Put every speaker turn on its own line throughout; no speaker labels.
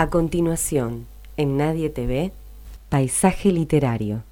A continuación, en Nadie TV, Paisaje Literario.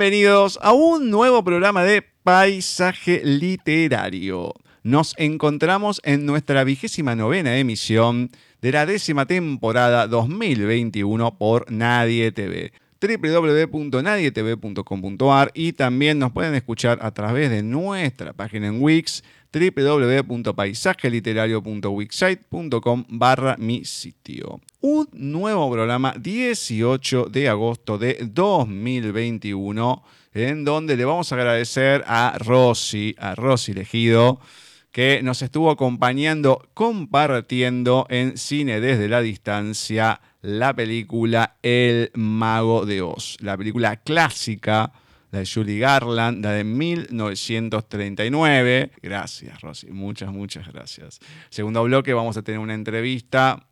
Bienvenidos a un nuevo programa de Paisaje Literario. Nos encontramos en nuestra vigésima novena emisión de la décima temporada 2021 por Nadie TV www.nadietv.com.ar y también nos pueden escuchar a través de nuestra página en Wix www.paisajeliterario.wixsite.com barra mi sitio. Un nuevo programa 18 de agosto de 2021 en donde le vamos a agradecer a Rosy, a Rosy Elegido, que nos estuvo acompañando, compartiendo en Cine desde la Distancia la película El Mago de Oz, la película clásica la de Julie Garland, la de 1939. Gracias, Rosy, muchas, muchas gracias. Segundo bloque, vamos a tener una entrevista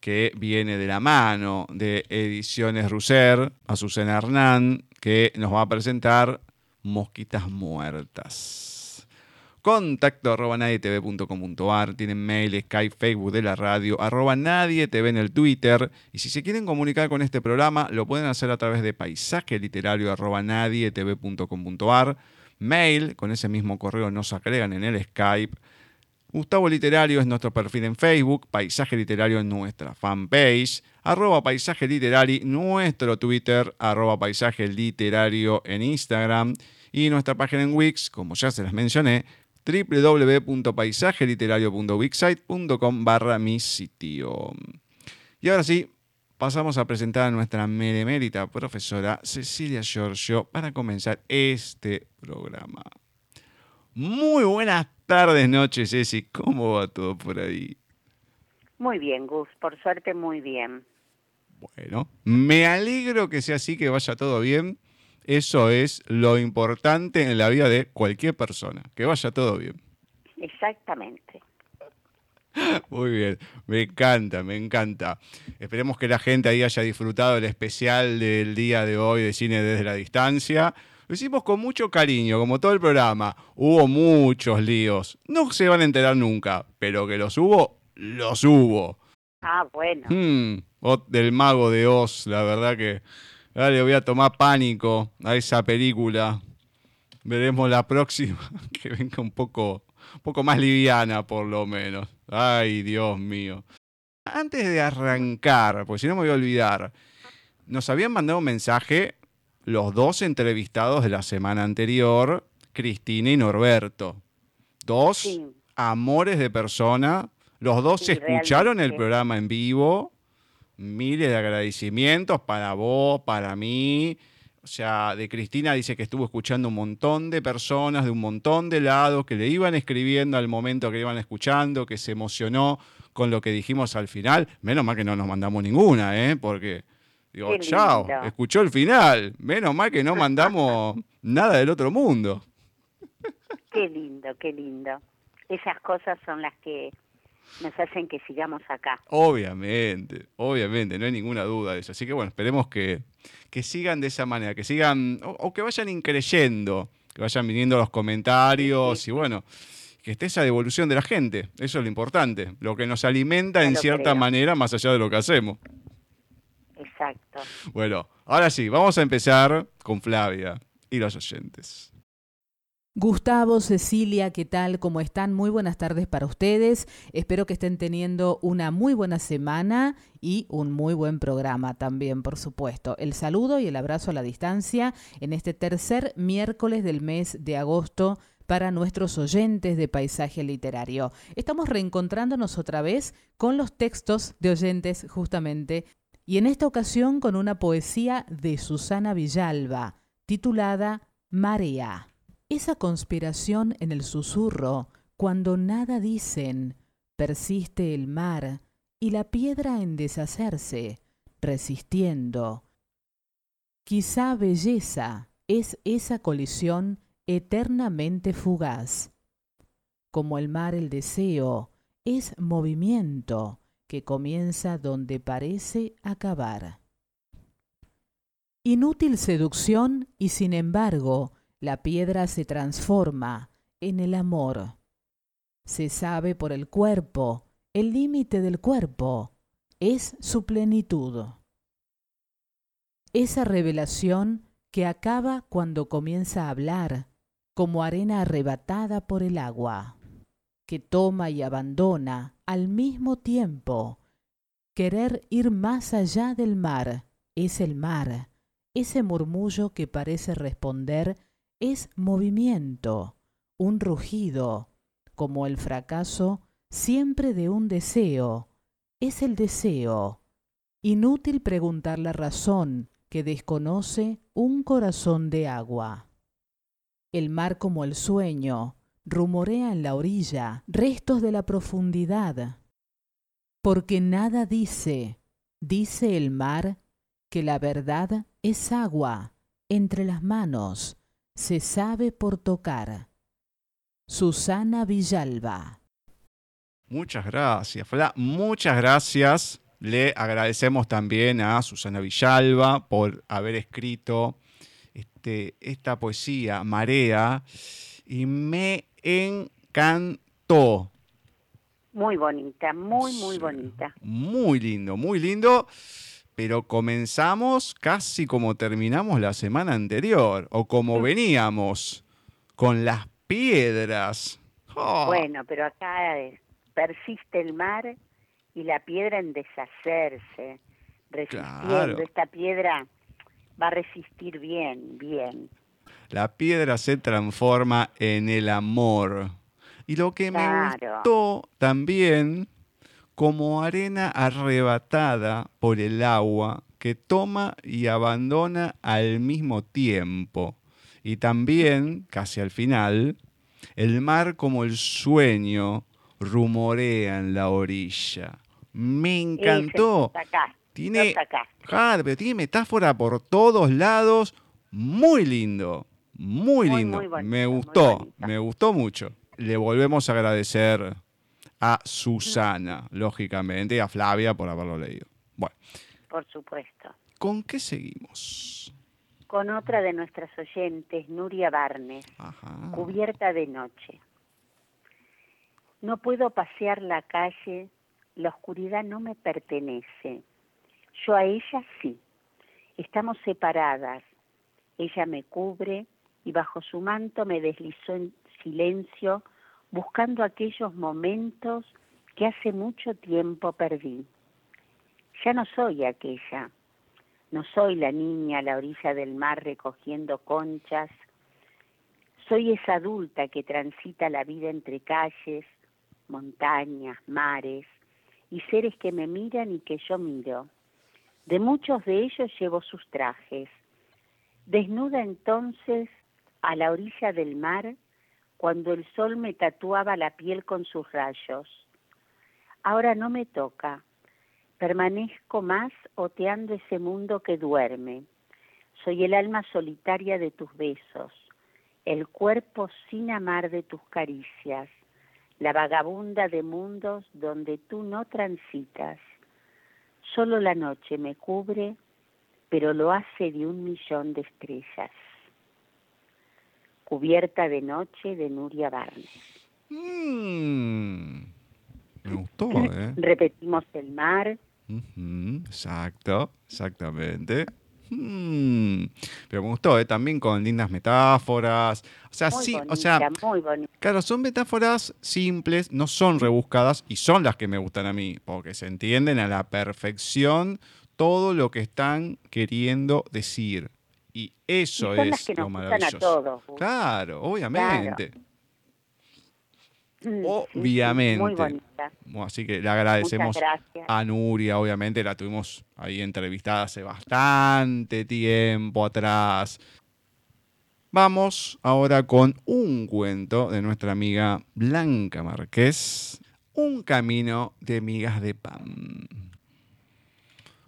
que viene de la mano de Ediciones Russer, Azucena Hernán, que nos va a presentar Mosquitas Muertas. Contacto arroba nadietv.com.ar, tienen mail, Skype, Facebook de la radio, arroba nadie TV en el Twitter. Y si se quieren comunicar con este programa, lo pueden hacer a través de paisaje literario arroba nadietv.com.ar. Mail, con ese mismo correo nos agregan en el Skype. Gustavo Literario es nuestro perfil en Facebook, Paisaje Literario en nuestra fanpage, arroba Paisaje Literario, nuestro Twitter, arroba Paisaje Literario en Instagram y nuestra página en Wix, como ya se las mencioné, www.paisajeliterario.wixsite.com barra mi sitio. Y ahora sí, pasamos a presentar a nuestra meremérita profesora Cecilia Giorgio para comenzar este programa. Muy buenas tardes, noches, Ceci. ¿Cómo va todo por ahí?
Muy bien, Gus. Por suerte, muy bien.
Bueno, me alegro que sea así, que vaya todo bien Eso es lo importante en la vida de cualquier persona, que vaya todo bien.
Exactamente.
Muy bien, me encanta, me encanta. Esperemos que la gente ahí haya disfrutado el especial del día de hoy de Cine desde la Distancia. Lo hicimos con mucho cariño, como todo el programa. Hubo muchos líos. No se van a enterar nunca, pero que los hubo, los hubo.
Ah, bueno.
Hmm, del mago de Oz, la verdad que ahora le voy a tomar pánico a esa película. Veremos la próxima, que venga un poco, un poco más liviana por lo menos. Ay, Dios mío. Antes de arrancar, porque si no me voy a olvidar, nos habían mandado un mensaje los dos entrevistados de la semana anterior, Cristina y Norberto. Dos amores de persona. Los dos escucharon el programa en vivo. Miles de agradecimientos para vos, para mí. O sea, de Cristina dice que estuvo escuchando un montón de personas de un montón de lados que le iban escribiendo al momento que iban escuchando, que se emocionó con lo que dijimos al final. Menos mal que no nos mandamos ninguna, ¿eh? Porque, digo, chao, escuchó el final. Menos mal que no mandamos nada del otro mundo.
Qué lindo, qué lindo. Esas cosas son las que nos hacen que sigamos acá.
Obviamente, obviamente, no hay ninguna duda de eso. Así que bueno, esperemos que, que sigan de esa manera, que sigan, o, que vayan increyendo, que vayan viniendo los comentarios y bueno, que esté esa devolución de la gente. Eso es lo importante, lo que nos alimenta en cierta manera más allá de lo que hacemos. Bueno, ahora sí, vamos a empezar con Flavia y los oyentes.
Gustavo, Cecilia, ¿qué tal? ¿Cómo están? Muy buenas tardes para ustedes. Espero que estén teniendo una muy buena semana y un muy buen programa también, por supuesto. El saludo y el abrazo a la distancia en este tercer miércoles del mes de agosto para nuestros oyentes de paisaje literario. Estamos reencontrándonos otra vez con los textos de oyentes justamente y en esta ocasión con una poesía de Susana Villalba titulada Marea. Esa conspiración en el susurro, cuando nada dicen, persiste el mar y la piedra en deshacerse, resistiendo. Quizá belleza es esa colisión eternamente fugaz. Como el mar el deseo es movimiento que comienza donde parece acabar. Inútil seducción y sin embargo la piedra se transforma en el amor. Se sabe por el cuerpo, el límite del cuerpo es su plenitud. Esa revelación que acaba cuando comienza a hablar, como arena arrebatada por el agua, que toma y abandona al mismo tiempo. Querer ir más allá del mar es el mar, ese murmullo que parece responder es movimiento, un rugido, como el fracaso siempre de un deseo, es el deseo. Inútil preguntar la razón que desconoce un corazón de agua. El mar como el sueño, rumorea en la orilla restos de la profundidad. Porque nada dice, dice el mar, que la verdad es agua entre las manos se sabe por tocar. Susana Villalba.
Muchas gracias, Fla. Muchas gracias. Le agradecemos también a Susana Villalba por haber escrito este, esta poesía, Marea, y me encantó.
Muy bonita, muy, muy bonita.
Muy lindo, muy lindo pero comenzamos casi como terminamos la semana anterior, o como mm. veníamos, con las piedras.
Oh. Bueno, pero acá persiste el mar y la piedra en deshacerse, resistiendo. Esta piedra va a resistir bien, bien.
La piedra se transforma en el amor. Y lo que me gustó también como arena arrebatada por el agua que toma y abandona al mismo tiempo. Y también, casi al final, el mar como el sueño rumorea en la orilla. Me encantó. Tiene, pero tiene metáfora por todos lados. muy lindo, muy, lindo. me gustó, me gustó mucho. Le volvemos a agradecer a Susana, lógicamente, y a Flavia por haberlo leído. Bueno.
Por supuesto.
¿Con qué seguimos?
Con otra de nuestras oyentes, Nuria Barnes, cubierta de noche. No puedo pasear la calle, la oscuridad no me pertenece. Yo a ella sí. Estamos separadas. Ella me cubre y bajo su manto me deslizó en silencio buscando aquellos momentos que hace mucho tiempo perdí. Ya no soy aquella, no soy la niña a la orilla del mar recogiendo conchas, soy esa adulta que transita la vida entre calles, montañas, mares y seres que me miran y que yo miro. De muchos de ellos llevo sus trajes. Desnuda entonces a la orilla del mar cuando el sol me tatuaba la piel con sus rayos. Ahora no me toca. Permanezco más oteando ese mundo que duerme. Soy el alma solitaria de tus besos, el cuerpo sin amar de tus caricias, la vagabunda de mundos donde tú no transitas. Solo la noche me cubre, pero lo hace de un millón de estrellas. Cubierta de Noche de Nuria Barnes.
Mm, me gustó, ¿eh?
Repetimos el mar.
exacto, exactamente. Mm, pero me gustó, ¿eh? también con lindas metáforas. O sea, sí, o sea, muy claro, son metáforas simples, no son rebuscadas y son las que me gustan a mí, porque se entienden a la perfección todo lo que están queriendo decir. Y eso es lo maravilloso. Claro, obviamente. Mm, obviamente. muy bonita. Así que le agradecemos a Nuria, obviamente, la tuvimos ahí entrevistada hace bastante tiempo atrás. Vamos ahora con un cuento de nuestra amiga Blanca Marqués, Un camino de migas de pan.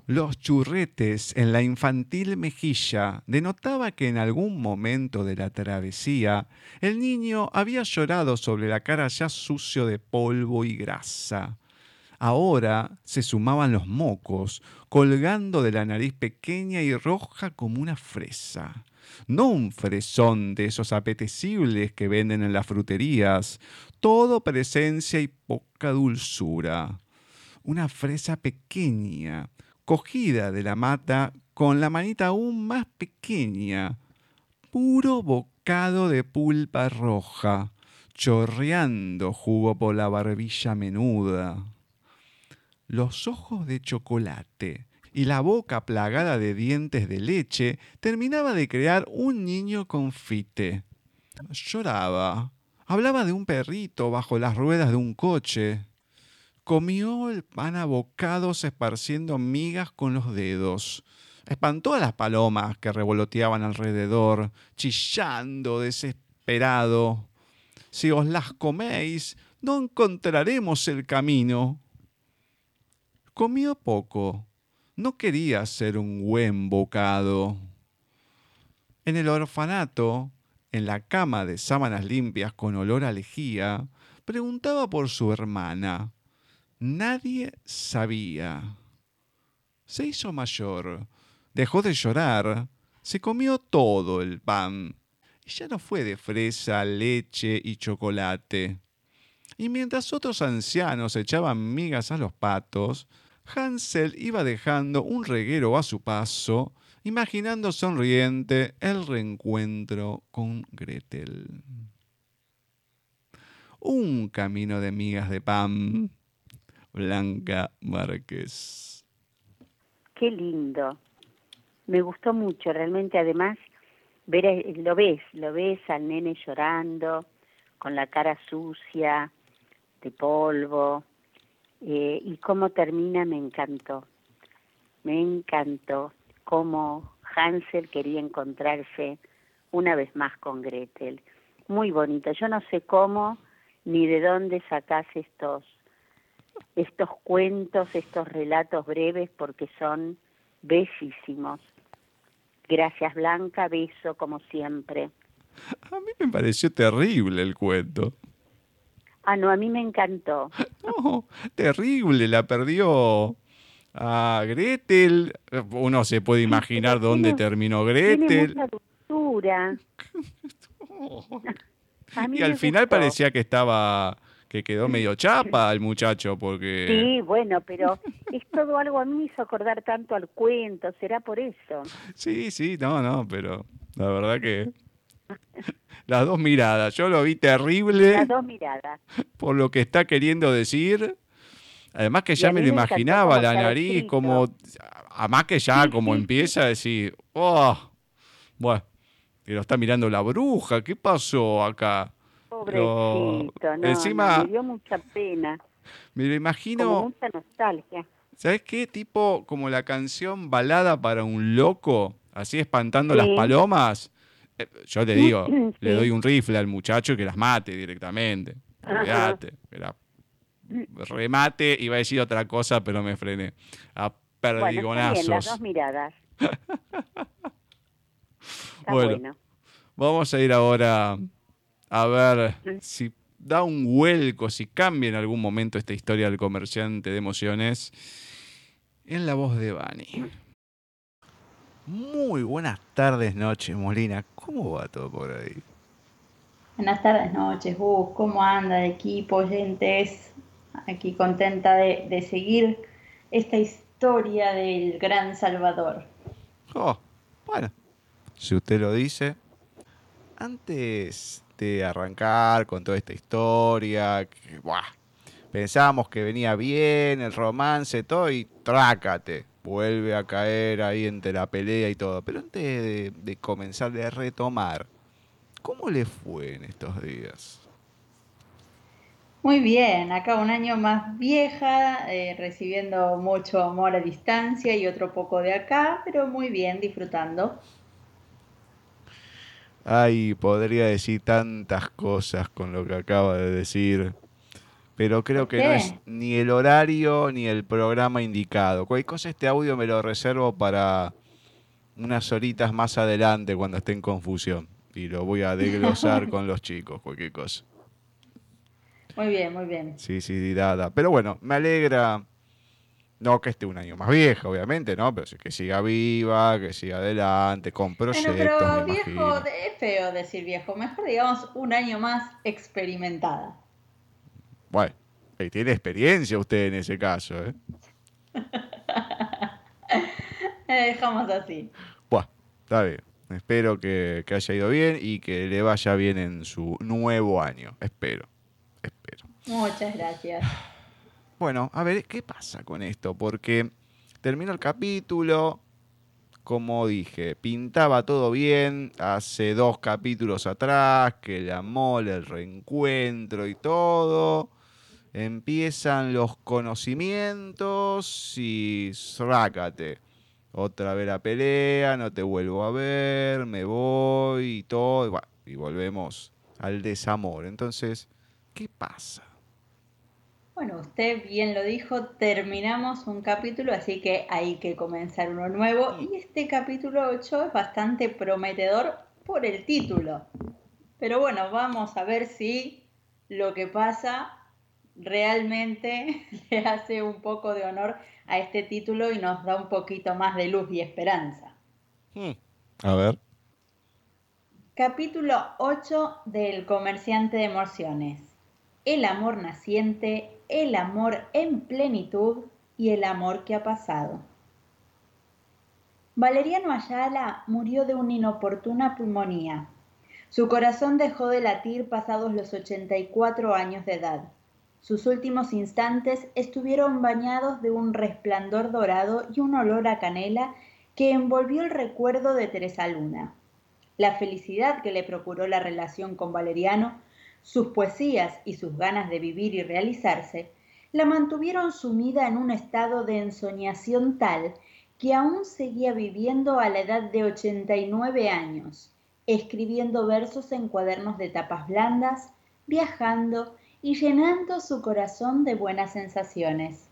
Los churretes en la infantil mejilla denotaba que en algún momento de la travesía el niño había llorado sobre la cara ya sucio de polvo y grasa. Ahora se sumaban los mocos, colgando de la nariz pequeña y roja como una fresa. No un fresón de esos apetecibles que venden en las fruterías, todo presencia y poca dulzura. Una fresa pequeña, cogida de la mata con la manita aún más pequeña, puro bocado de pulpa roja, chorreando jugo por la barbilla menuda. Los ojos de chocolate y la boca plagada de dientes de leche terminaba de crear un niño confite. Lloraba. Hablaba de un perrito bajo las ruedas de un coche. Comió el pan a bocados esparciendo migas con los dedos. Espantó a las palomas que revoloteaban alrededor, chillando desesperado. Si os las coméis, no encontraremos el camino. Comió poco. No quería ser un buen bocado. En el orfanato, en la cama de sábanas limpias con olor a lejía, preguntaba por su hermana. Nadie sabía. Se hizo mayor, dejó de llorar, se comió todo el pan. Y ya no fue de fresa, leche y chocolate. Y mientras otros ancianos echaban migas a los patos, Hansel iba dejando un reguero a su paso, imaginando sonriente el reencuentro con Gretel. Un camino de migas de pan Blanca Márquez.
Qué lindo. Me gustó mucho, realmente además ver eh, lo ves, lo ves al nene llorando con la cara sucia de polvo eh, y cómo termina me encantó. Me encantó cómo Hansel quería encontrarse una vez más con Gretel. Muy bonito. Yo no sé cómo ni de dónde sacás estos estos cuentos, estos relatos breves, porque son bellísimos. Gracias Blanca, beso como siempre.
A mí me pareció terrible el cuento.
Ah, no, a mí me encantó.
No, terrible, la perdió a Gretel. Uno se puede imaginar dónde terminó Gretel. Tiene
mucha dulzura.
y al final parecía que estaba que quedó medio chapa el muchacho porque
sí bueno pero es todo algo a mí me hizo acordar tanto al cuento será por eso
sí sí no no pero la verdad que las dos miradas yo lo vi terrible
las dos miradas.
por lo que está queriendo decir además que ya me lo imaginaba la nariz como además que ya como empieza a decir oh bueno que lo está mirando la bruja qué pasó acá
Pobrecito, no, encima, me dio mucha pena.
Me lo imagino.
mucha nostalgia.
¿Sabes qué? Tipo como la canción Balada para un loco, así espantando las palomas. Eh, yo te digo, le doy un rifle al muchacho y que las mate directamente. Olvídate. remate, iba a decir otra cosa, pero me frené. A perdigonazos.
las dos miradas.
bueno, vamos a ir ahora a ver si da un vuelco, si cambia en algún momento esta historia del comerciante de emociones en la voz de Bani. Muy buenas tardes, noches, Molina. ¿Cómo va todo por ahí?
Buenas tardes, noches, Gus. ¿Cómo anda el equipo, oyentes? Aquí contenta de, de seguir esta historia del gran Salvador.
Oh, bueno, si usted lo dice. Antes arrancar con toda esta historia. Que, pensábamos que venía bien el romance, todo, y trácate. Vuelve a caer ahí entre la pelea y todo. Pero antes de, de comenzar a retomar, ¿cómo le fue en estos días?
Muy bien, acá un año más vieja, eh, recibiendo mucho amor a distancia y otro poco de acá, pero muy bien, disfrutando.
Ay, podría decir tantas cosas con lo que acaba de decir, pero creo que no es ni el horario ni el programa indicado. Cualquier cosa este audio me lo reservo para unas horitas más adelante cuando esté en confusión y lo voy a desglosar con los chicos, cualquier cosa.
Muy bien, muy bien.
Sí, sí, dada. Pero bueno, me alegra no que esté un año más vieja, obviamente, ¿no? Pero que siga viva, que siga adelante, con proyectos.
pero viejo, es feo decir viejo. Mejor digamos un año más experimentada.
Bueno, tiene experiencia usted en ese caso, ¿eh?
dejamos así.
Bueno, está bien. Espero que, que haya ido bien y que le vaya bien en su nuevo año. Espero. Espero.
Muchas gracias.
Bueno, a ver, ¿qué pasa con esto? Porque terminó el capítulo, como dije, pintaba todo bien hace dos capítulos atrás, que el amor, el reencuentro y todo. Empiezan los conocimientos y rácate. Otra vez la pelea, no te vuelvo a ver, me voy y todo. y volvemos al desamor. Entonces, ¿qué pasa?
Bueno, usted bien lo dijo, terminamos un capítulo, así que hay que comenzar uno nuevo. Y este capítulo 8 es bastante prometedor por el título. Pero bueno, vamos a ver si lo que pasa realmente le hace un poco de honor a este título y nos da un poquito más de luz y esperanza.
Hmm. A ver.
Capítulo 8 del comerciante de emociones. El amor naciente el amor en plenitud y el amor que ha pasado. Valeriano Ayala murió de una inoportuna pulmonía. Su corazón dejó de latir pasados los 84 años de edad. Sus últimos instantes estuvieron bañados de un resplandor dorado y un olor a canela que envolvió el recuerdo de Teresa Luna. La felicidad que le procuró la relación con Valeriano sus poesías y sus ganas de vivir y realizarse la mantuvieron sumida en un estado de ensoñación tal que aún seguía viviendo a la edad de 89 años, escribiendo versos en cuadernos de tapas blandas, viajando y llenando su corazón de buenas sensaciones.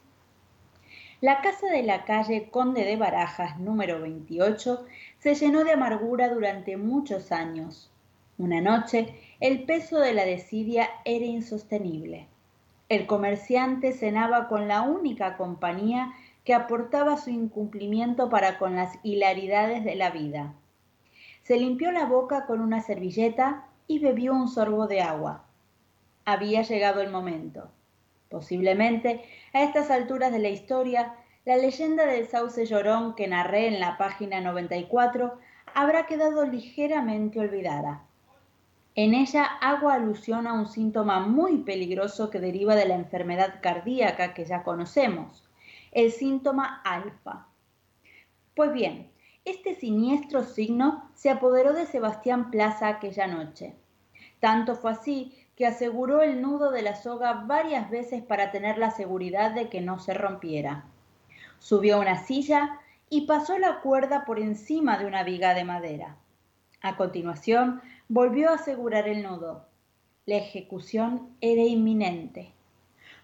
La casa de la calle Conde de Barajas, número 28, se llenó de amargura durante muchos años. Una noche, el peso de la desidia era insostenible. El comerciante cenaba con la única compañía que aportaba su incumplimiento para con las hilaridades de la vida. Se limpió la boca con una servilleta y bebió un sorbo de agua. Había llegado el momento. Posiblemente, a estas alturas de la historia, la leyenda del sauce llorón que narré en la página 94 habrá quedado ligeramente olvidada. En ella hago alusión a un síntoma muy peligroso que deriva de la enfermedad cardíaca que ya conocemos, el síntoma alfa. Pues bien, este siniestro signo se apoderó de Sebastián Plaza aquella noche. Tanto fue así que aseguró el nudo de la soga varias veces para tener la seguridad de que no se rompiera. Subió a una silla y pasó la cuerda por encima de una viga de madera. A continuación, volvió a asegurar el nudo. La ejecución era inminente.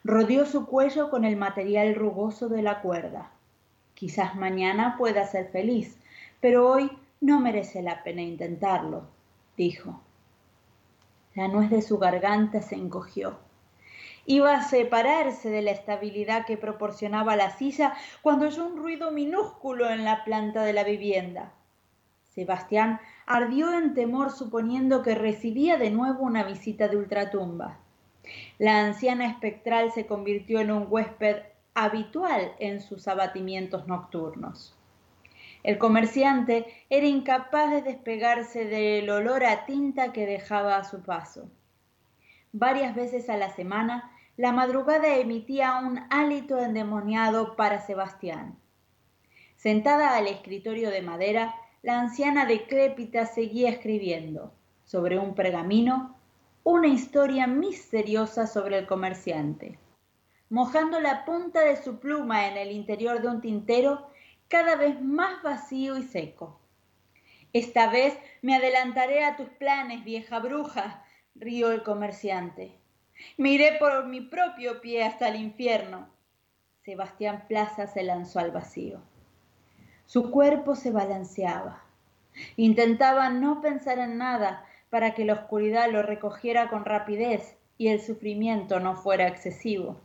Rodeó su cuello con el material rugoso de la cuerda. Quizás mañana pueda ser feliz, pero hoy no merece la pena intentarlo, dijo. La nuez de su garganta se encogió. Iba a separarse de la estabilidad que proporcionaba la silla cuando oyó un ruido minúsculo en la planta de la vivienda. Sebastián ardió en temor suponiendo que recibía de nuevo una visita de ultratumba. La anciana espectral se convirtió en un huésped habitual en sus abatimientos nocturnos. El comerciante era incapaz de despegarse del olor a tinta que dejaba a su paso. Varias veces a la semana, la madrugada emitía un hálito endemoniado para Sebastián. Sentada al escritorio de madera, la anciana decrépita seguía escribiendo, sobre un pergamino, una historia misteriosa sobre el comerciante. Mojando la punta de su pluma en el interior de un tintero, cada vez más vacío y seco. Esta vez me adelantaré a tus planes, vieja bruja, rió el comerciante. Miré por mi propio pie hasta el infierno. Sebastián Plaza se lanzó al vacío. Su cuerpo se balanceaba. Intentaba no pensar en nada para que la oscuridad lo recogiera con rapidez y el sufrimiento no fuera excesivo.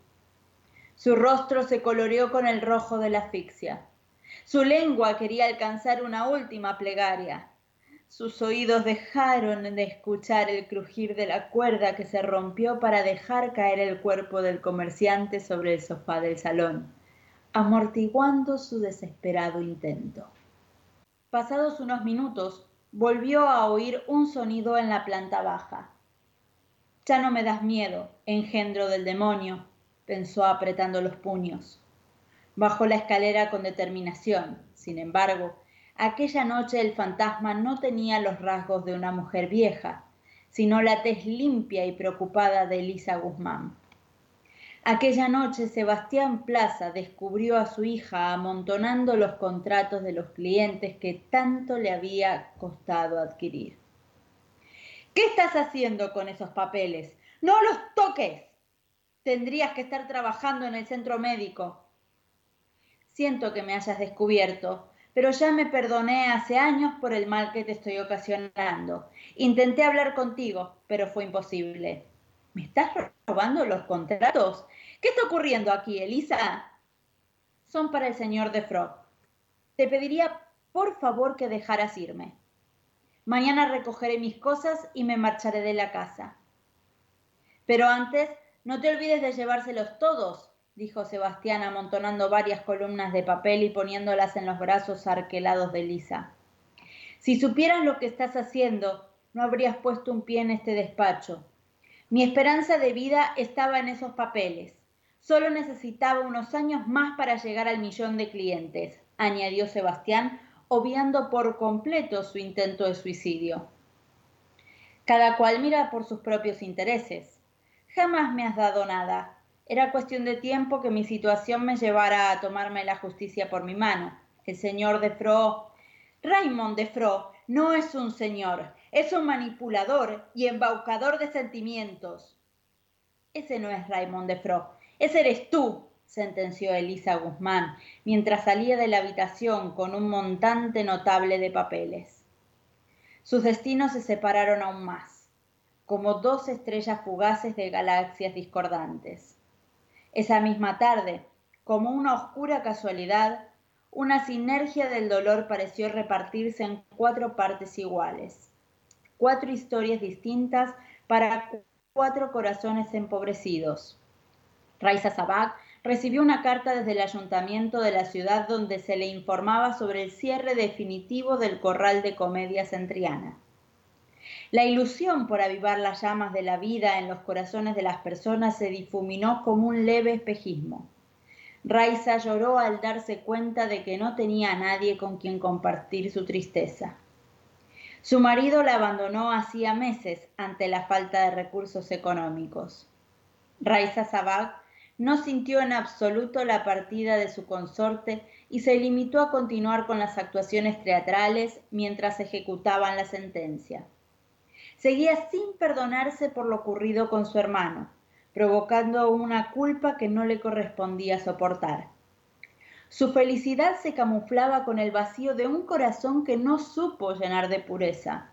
Su rostro se coloreó con el rojo de la asfixia. Su lengua quería alcanzar una última plegaria. Sus oídos dejaron de escuchar el crujir de la cuerda que se rompió para dejar caer el cuerpo del comerciante sobre el sofá del salón, amortiguando su desesperado intento. Pasados unos minutos, volvió a oír un sonido en la planta baja. Ya no me das miedo, engendro del demonio, pensó apretando los puños. Bajó la escalera con determinación. Sin embargo, aquella noche el fantasma no tenía los rasgos de una mujer vieja, sino la tez limpia y preocupada de Elisa Guzmán. Aquella noche Sebastián Plaza descubrió a su hija amontonando los contratos de los clientes que tanto le había costado adquirir. ¿Qué estás haciendo con esos papeles? No los toques. Tendrías que estar trabajando en el centro médico. Siento que me hayas descubierto, pero ya me perdoné hace años por el mal que te estoy ocasionando. Intenté hablar contigo, pero fue imposible. ¿Me estás robando los contratos? ¿Qué está ocurriendo aquí, Elisa? Son para el señor de Frog. Te pediría, por favor, que dejaras irme. Mañana recogeré mis cosas y me marcharé de la casa. Pero antes, no te olvides de llevárselos todos, dijo Sebastián amontonando varias columnas de papel y poniéndolas en los brazos arquelados de Lisa. Si supieras lo que estás haciendo, no habrías puesto un pie en este despacho. Mi esperanza de vida estaba en esos papeles. Solo necesitaba unos años más para llegar al millón de clientes, añadió Sebastián, obviando por completo su intento de suicidio. Cada cual mira por sus propios intereses. Jamás me has dado nada, era cuestión de tiempo que mi situación me llevara a tomarme la justicia por mi mano. El señor de Fro, Raymond de Fro, no es un señor, es un manipulador y embaucador de sentimientos. Ese no es Raymond de ese eres tú, sentenció Elisa Guzmán, mientras salía de la habitación con un montante notable de papeles. Sus destinos se separaron aún más, como dos estrellas fugaces de galaxias discordantes. Esa misma tarde, como una oscura casualidad, una sinergia del dolor pareció repartirse en cuatro partes iguales. Cuatro historias distintas para cuatro corazones empobrecidos. Raiza Sabak recibió una carta desde el ayuntamiento de la ciudad donde se le informaba sobre el cierre definitivo del corral de comedia centriana. La ilusión por avivar las llamas de la vida en los corazones de las personas se difuminó como un leve espejismo. Raiza lloró al darse cuenta de que no tenía a nadie con quien compartir su tristeza. Su marido la abandonó hacía meses ante la falta de recursos económicos. Raiza Sabag no sintió en absoluto la partida de su consorte y se limitó a continuar con las actuaciones teatrales mientras ejecutaban la sentencia. Seguía sin perdonarse por lo ocurrido con su hermano, provocando una culpa que no le correspondía soportar. Su felicidad se camuflaba con el vacío de un corazón que no supo llenar de pureza,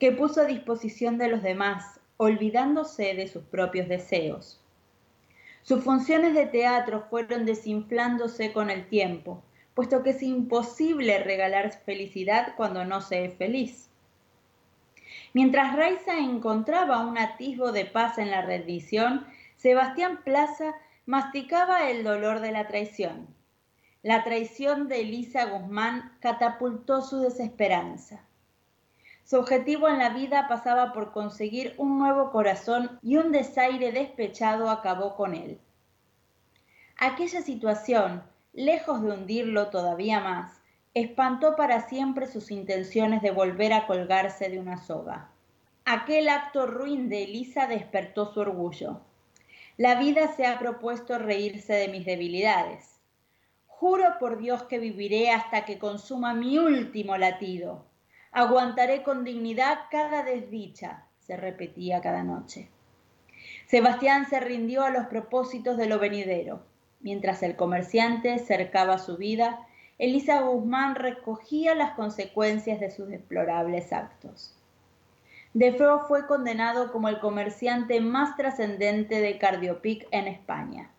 que puso a disposición de los demás, olvidándose de sus propios deseos. Sus funciones de teatro fueron desinflándose con el tiempo, puesto que es imposible regalar felicidad cuando no se es feliz. Mientras Raiza encontraba un atisbo de paz en la rendición, Sebastián Plaza masticaba el dolor de la traición. La traición de Elisa Guzmán catapultó su desesperanza. Su objetivo en la vida pasaba por conseguir un nuevo corazón y un desaire despechado acabó con él. Aquella situación, lejos de hundirlo todavía más, espantó para siempre sus intenciones de volver a colgarse de una soga. Aquel acto ruin de Elisa despertó su orgullo. La vida se ha propuesto reírse de mis debilidades. Juro por Dios que viviré hasta que consuma mi último latido Aguantaré con dignidad cada desdicha, se repetía cada noche. Sebastián se rindió a los propósitos de lo venidero. Mientras el comerciante cercaba su vida, Elisa Guzmán recogía las consecuencias de sus deplorables actos. Defro fue condenado como el comerciante más trascendente de Cardiopic en España.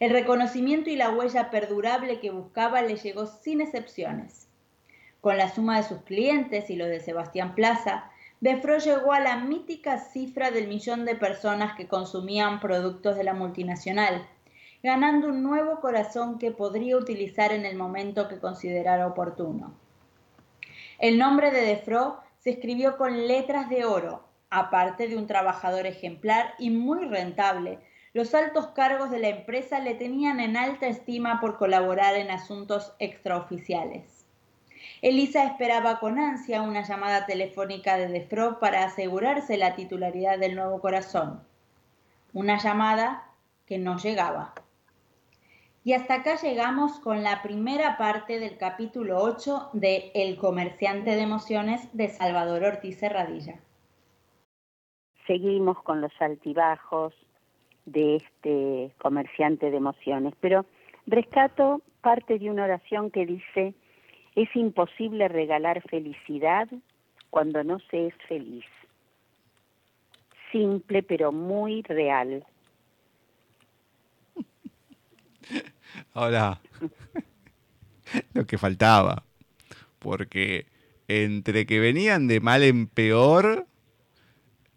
El reconocimiento y la huella perdurable que buscaba le llegó sin excepciones. Con la suma de sus clientes y los de Sebastián Plaza, Befro llegó a la mítica cifra del millón de personas que consumían productos de la multinacional, ganando un nuevo corazón que podría utilizar en el momento que considerara oportuno. El nombre de Defro se escribió con letras de oro, aparte de un trabajador ejemplar y muy rentable. Los altos cargos de la empresa le tenían en alta estima por colaborar en asuntos extraoficiales. Elisa esperaba con ansia una llamada telefónica de Defro para asegurarse la titularidad del nuevo corazón. Una llamada que no llegaba. Y hasta acá llegamos con la primera parte del capítulo 8 de El comerciante de emociones de Salvador Ortiz Serradilla.
Seguimos con los altibajos de este comerciante de emociones, pero rescato parte de una oración que dice, es imposible regalar felicidad cuando no se es feliz. Simple pero muy real.
Ahora, lo que faltaba, porque entre que venían de mal en peor,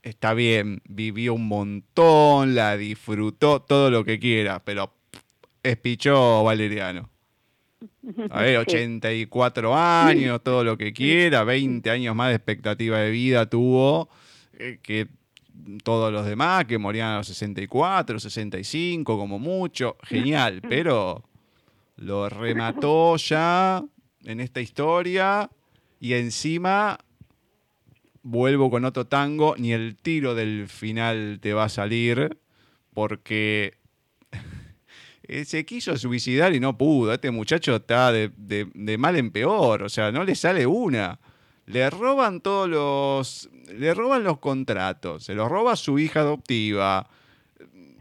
está bien, vivió un montón, la disfrutó, todo lo que quiera, pero espichó Valeriano. A ver, 84 años, todo lo que quiera, 20 años más de expectativa de vida tuvo eh, que todos los demás, que morían a los 64, 65, como mucho. Genial, pero lo remató ya en esta historia y encima vuelvo con otro tango, ni el tiro del final te va a salir porque eh, se quiso suicidar y no pudo. Este muchacho está de, mal en peor, o sea, no le sale una. Le roban todos los. Le roban los contratos, se los roba su hija adoptiva.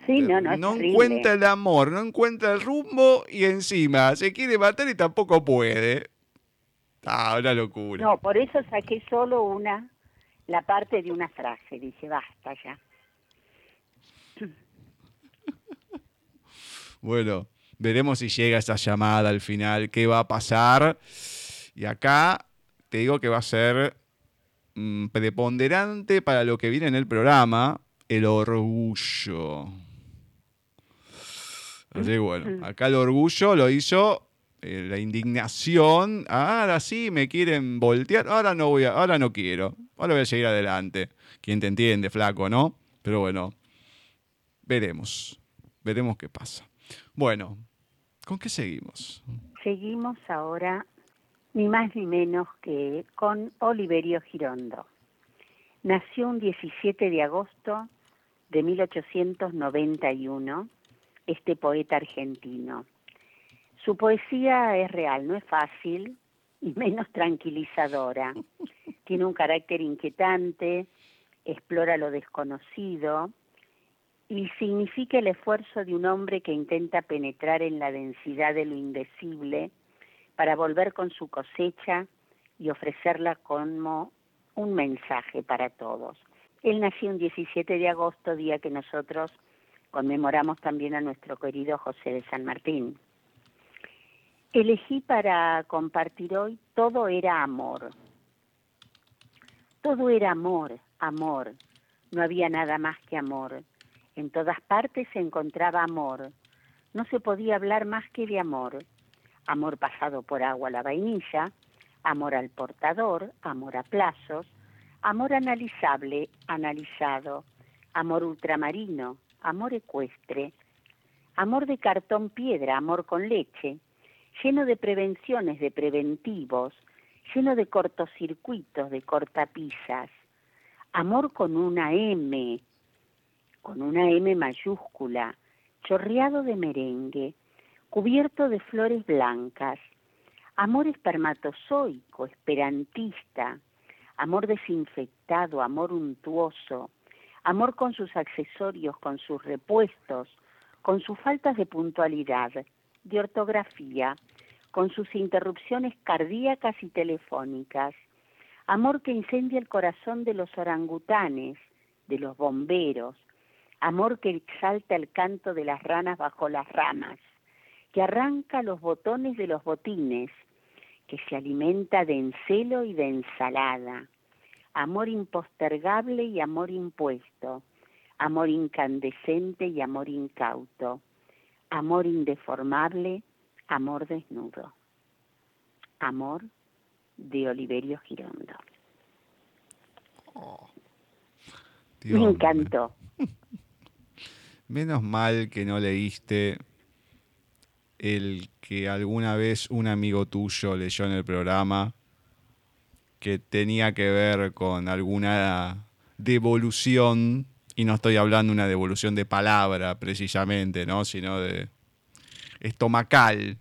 Sí, no, no,
no encuentra el amor, no encuentra el rumbo y encima se quiere matar y tampoco puede. Ah, una locura.
No, por eso saqué solo una, la parte de una frase. Dice, basta ya.
bueno, veremos si llega esa llamada al final, qué va a pasar. Y acá te digo que va a ser mm, preponderante para lo que viene en el programa, el orgullo. Así bueno, acá el orgullo lo hizo eh, la indignación, ahora sí me quieren voltear, ahora no voy a, ahora no quiero, ahora voy a seguir adelante. ¿Quién te entiende, flaco, no? Pero bueno, veremos, veremos qué pasa. Bueno, ¿con qué seguimos?
Seguimos ahora ni más ni menos que con Oliverio Girondo. Nació un 17 de agosto de 1891 este poeta argentino. Su poesía es real, no es fácil y menos tranquilizadora. Tiene un carácter inquietante, explora lo desconocido y significa el esfuerzo de un hombre que intenta penetrar en la densidad de lo indecible para volver con su cosecha y ofrecerla como un mensaje para todos. Él nació un 17 de agosto, día que nosotros conmemoramos también a nuestro querido José de San Martín. Elegí para compartir hoy Todo era amor. Todo era amor, amor. No había nada más que amor. En todas partes se encontraba amor. No se podía hablar más que de amor. Amor pasado por agua a la vainilla, amor al portador, amor a plazos, amor analizable, analizado, amor ultramarino, amor ecuestre, amor de cartón piedra, amor con leche, lleno de prevenciones, de preventivos, lleno de cortocircuitos, de cortapisas, amor con una M, con una M mayúscula, chorreado de merengue, cubierto de flores blancas, amor espermatozoico, esperantista, amor desinfectado, amor untuoso, amor con sus accesorios, con sus repuestos, con sus faltas de puntualidad, de ortografía, con sus interrupciones cardíacas y telefónicas, amor que incendia el corazón de los orangutanes, de los bomberos, amor que exalta el canto de las ranas bajo las ramas, que arranca los botones de los botines, que se alimenta de encelo y de ensalada, amor impostergable y amor impuesto, amor incandescente y amor incauto, amor indeformable, amor desnudo. Amor de Oliverio Girondo. Oh, Me encantó.
Menos mal que no leíste el que alguna vez un amigo tuyo leyó en el programa que tenía que ver con alguna devolución, y no estoy hablando de una devolución de palabra precisamente, ¿no? sino de estomacal.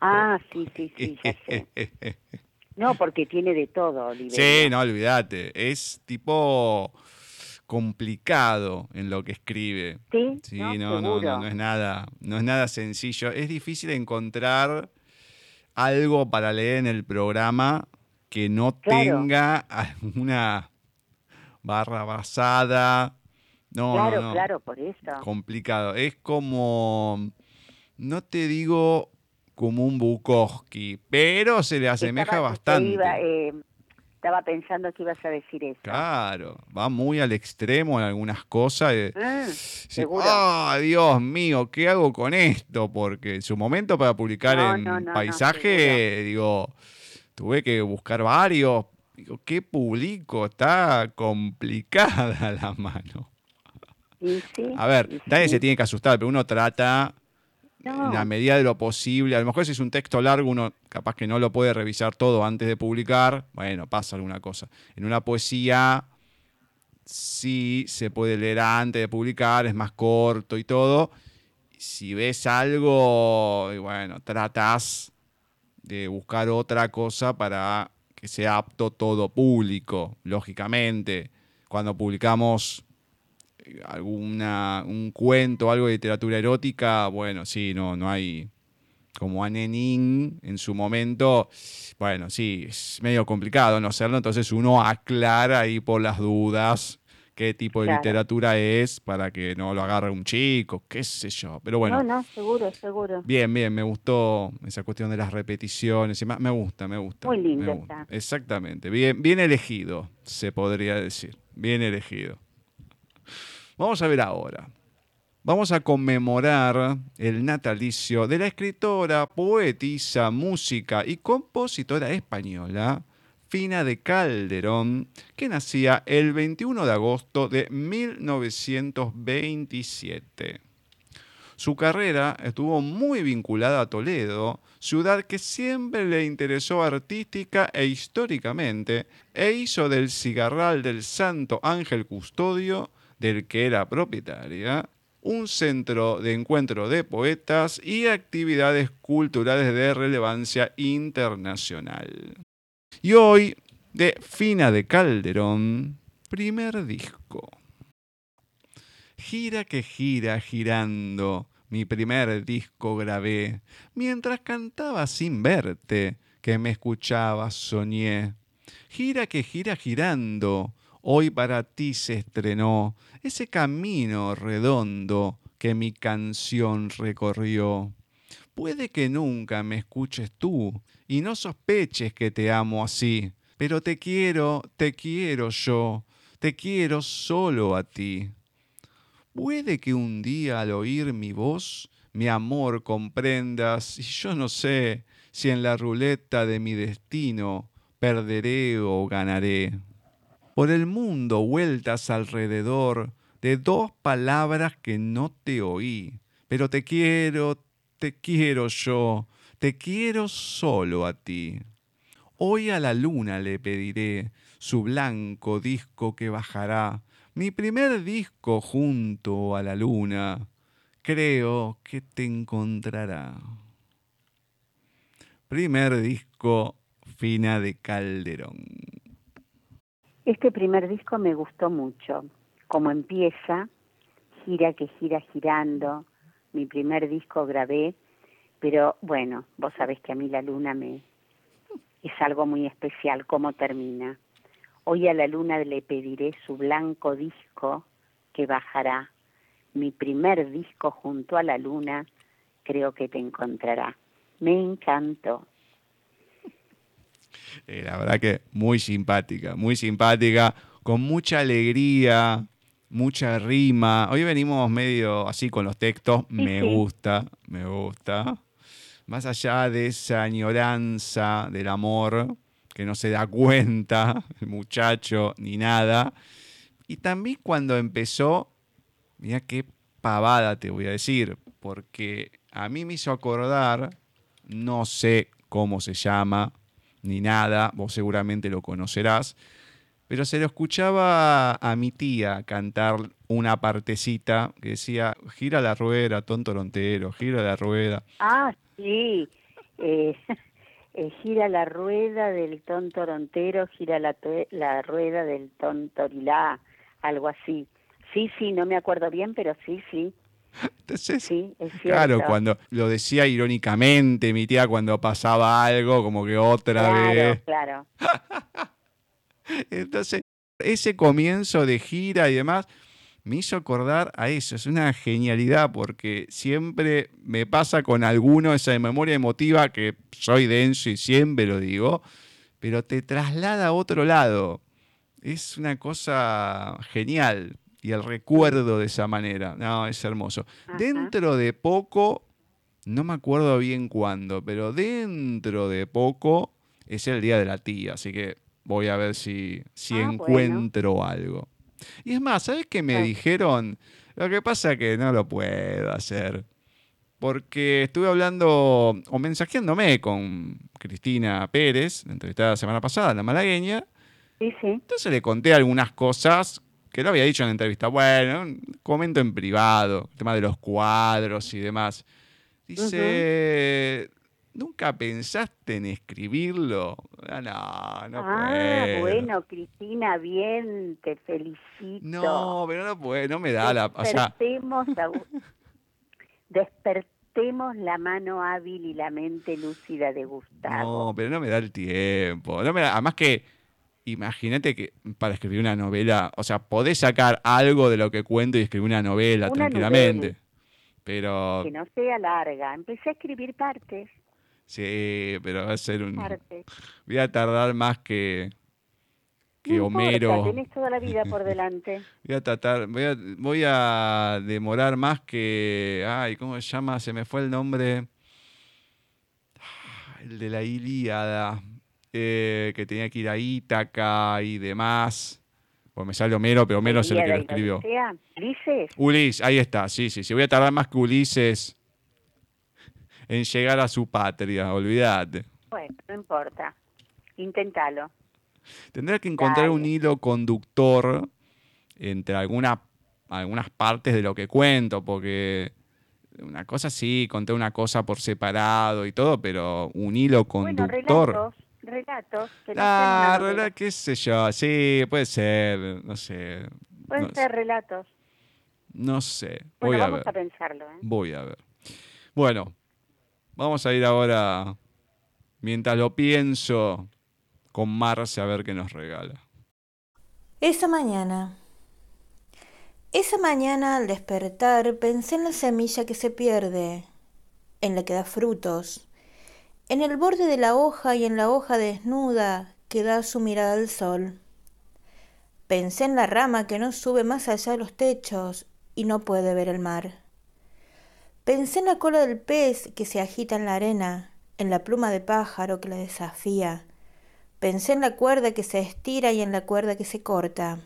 Ah, sí, sí, sí, ya sé. No, porque tiene de todo, Oliverio.
Sí, no, olvídate. Es tipo complicado en lo que escribe.
Sí,
sí no, no, no, no, es nada, no es nada sencillo. Es difícil encontrar algo para leer en el programa que no tenga alguna barra basada. No,
claro,
no,
claro, por eso.
Complicado. Es como, no te digo como un Bukowski, pero se le asemeja bastante.
Eh, estaba pensando que ibas a decir eso.
Claro, va muy al extremo en algunas cosas.
Seguro.
Ah, Dios mío, ¿qué hago con esto? Porque en su momento para publicar en paisaje, digo, tuve que buscar varios. Digo, ¿qué publico? Está complicada la mano. a ver, nadie se tiene que asustar, pero uno trata en la medida de lo posible. A lo mejor si es un texto largo, uno capaz que no lo puede revisar todo antes de publicar. Bueno, pasa alguna cosa. En una poesía sí se puede leer antes de publicar, es más corto y todo. Si ves algo, bueno, tratas de buscar otra cosa para que sea apto todo público, lógicamente. Cuando publicamos alguna, un cuento, algo de literatura erótica, bueno, sí, no, no hay como a en su momento, bueno, sí, es medio complicado no hacerlo, entonces uno aclara ahí por las dudas qué tipo de literatura es para que no lo agarre un chico, qué sé yo. Pero bueno.
No, no, seguro, seguro.
Bien, bien, me gustó esa cuestión de las repeticiones y más. Me gusta, me gusta.
Muy lindo
Exactamente. Bien, bien elegido, se podría decir. Bien elegido. Vamos a ver ahora. Vamos a conmemorar el natalicio de la escritora, poetisa, música y compositora española Fina de Calderón, que nacía el 21 de agosto de 1927. Su carrera estuvo muy vinculada a Toledo, ciudad que siempre le interesó artística e históricamente, e hizo del cigarral del Santo Ángel Custodio, del que era propietaria, un centro de encuentro de poetas y actividades culturales de relevancia internacional. Y hoy, de Fina de Calderón, primer disco. Gira que gira girando, mi primer disco grabé, mientras cantaba sin verte, que me escuchaba soñé. Gira que gira girando, hoy para ti se estrenó ese camino redondo que mi canción recorrió. Puede que nunca me escuches tú y no sospeches que te amo así, pero te quiero, te quiero yo, te quiero solo a ti. Puede que un día al oír mi voz, mi amor comprendas, y yo no sé si en la ruleta de mi destino perderé o ganaré. Por el mundo vueltas alrededor de dos palabras que no te oí, pero te quiero, te quiero yo, te quiero solo a ti. Hoy a la luna le pediré su blanco disco que bajará, mi primer disco junto a la luna. Creo que te encontrará. Primer disco Fina de Calderón.
Este primer disco me gustó mucho. Como empieza, gira que gira girando, mi primer disco grabé, pero bueno, vos sabés que a mí la luna me es algo muy especial cómo termina. Hoy a la luna le pediré su blanco disco que bajará. Mi primer disco junto a la luna, creo que te encontrará. Me encantó.
Eh, la verdad que muy simpática, muy simpática, con mucha alegría, mucha rima. Hoy venimos medio así con los textos, me gusta, me gusta. Más allá de esa añoranza del amor, que no se da cuenta el muchacho ni nada. Y también cuando empezó, mira qué pavada te voy a decir, porque a mí me hizo acordar, no sé cómo se llama, ni nada, vos seguramente lo conocerás, pero se lo escuchaba a mi tía cantar una partecita que decía, gira la rueda, tonto lontero, gira la rueda.
Ah, sí, eh, eh, gira la rueda del tonto lontero, gira la, la rueda del tontorilá, algo así. Sí, sí, no me acuerdo bien, pero sí, sí.
Entonces, sí, es claro, cuando lo decía irónicamente mi tía cuando pasaba algo, como que otra vez.
Claro,
Entonces, ese comienzo de gira y demás me hizo acordar a eso. Es una genialidad porque siempre me pasa con alguno esa memoria emotiva que soy denso y siempre lo digo, pero te traslada a otro lado. Es una cosa genial y el recuerdo de esa manera. No, es hermoso. Dentro de poco, no me acuerdo bien cuándo, pero dentro de poco es el día de la tía, así que voy a ver si, si ah, encuentro algo. Y es más, ¿sabes qué me dijeron? Lo que pasa es que no lo puedo hacer. Porque estuve hablando o mensajeándome con Cristina Pérez, la entrevistada la semana pasada, la malagueña.
Sí, sí.
Entonces le conté algunas cosas que lo había dicho en la entrevista. Bueno, comento en privado, el tema de los cuadros y demás. Dice, ¿Nunca pensaste en escribirlo? Ah, no, no
ah, bueno, Cristina, bien, te felicito.
No, pero no puede, no me da la... O
despertemos la mano hábil y la mente lúcida de Gustavo.
No, pero no me da el tiempo. No me además que, imagínate que para escribir una novela, o sea, podés sacar algo de lo que cuento y escribir una novela tranquilamente. Pero...
Que no sea larga. Empecé a escribir partes.
Sí, pero va a ser un... Voy a tardar más que, que Homero.
tenés toda la vida por delante.
Voy a tratar, voy a, voy a demorar más que... Ay, ¿cómo se llama? Se me fue el nombre. Ah, el de la Ilíada. Eh, que tenía que ir a Ítaca y demás. Pues me sale Homero, pero Homero es el que lo escribió.
¿Ulises?
Ulises, ahí está, sí, sí, sí. Voy a tardar más que Ulises en llegar a su patria, olvídate.
Bueno, no importa, inténtalo.
Tendrá que encontrar un hilo conductor entre alguna, algunas partes de lo que cuento, porque una cosa sí, conté una cosa por separado y todo, pero un hilo conductor.
Bueno, relatos, relatos.
ah, qué sé yo, sí, puede ser, no sé.
Pueden ser relatos.
No sé.
Voy
a
vamos
ver.
a pensarlo. ¿eh?
Voy a ver. Bueno, Vamos a ir ahora, mientras lo pienso, con Marce a ver qué nos regala.
Esa mañana. Esa mañana al despertar pensé en la semilla que se pierde, en la que da frutos, en el borde de la hoja y en la hoja desnuda que da su mirada al sol. Pensé en la rama que no sube más allá de los techos y no puede ver el mar. Pensé en la cola del pez que se agita en la arena, en la pluma de pájaro que la desafía. Pensé en la cuerda que se estira y en la cuerda que se corta,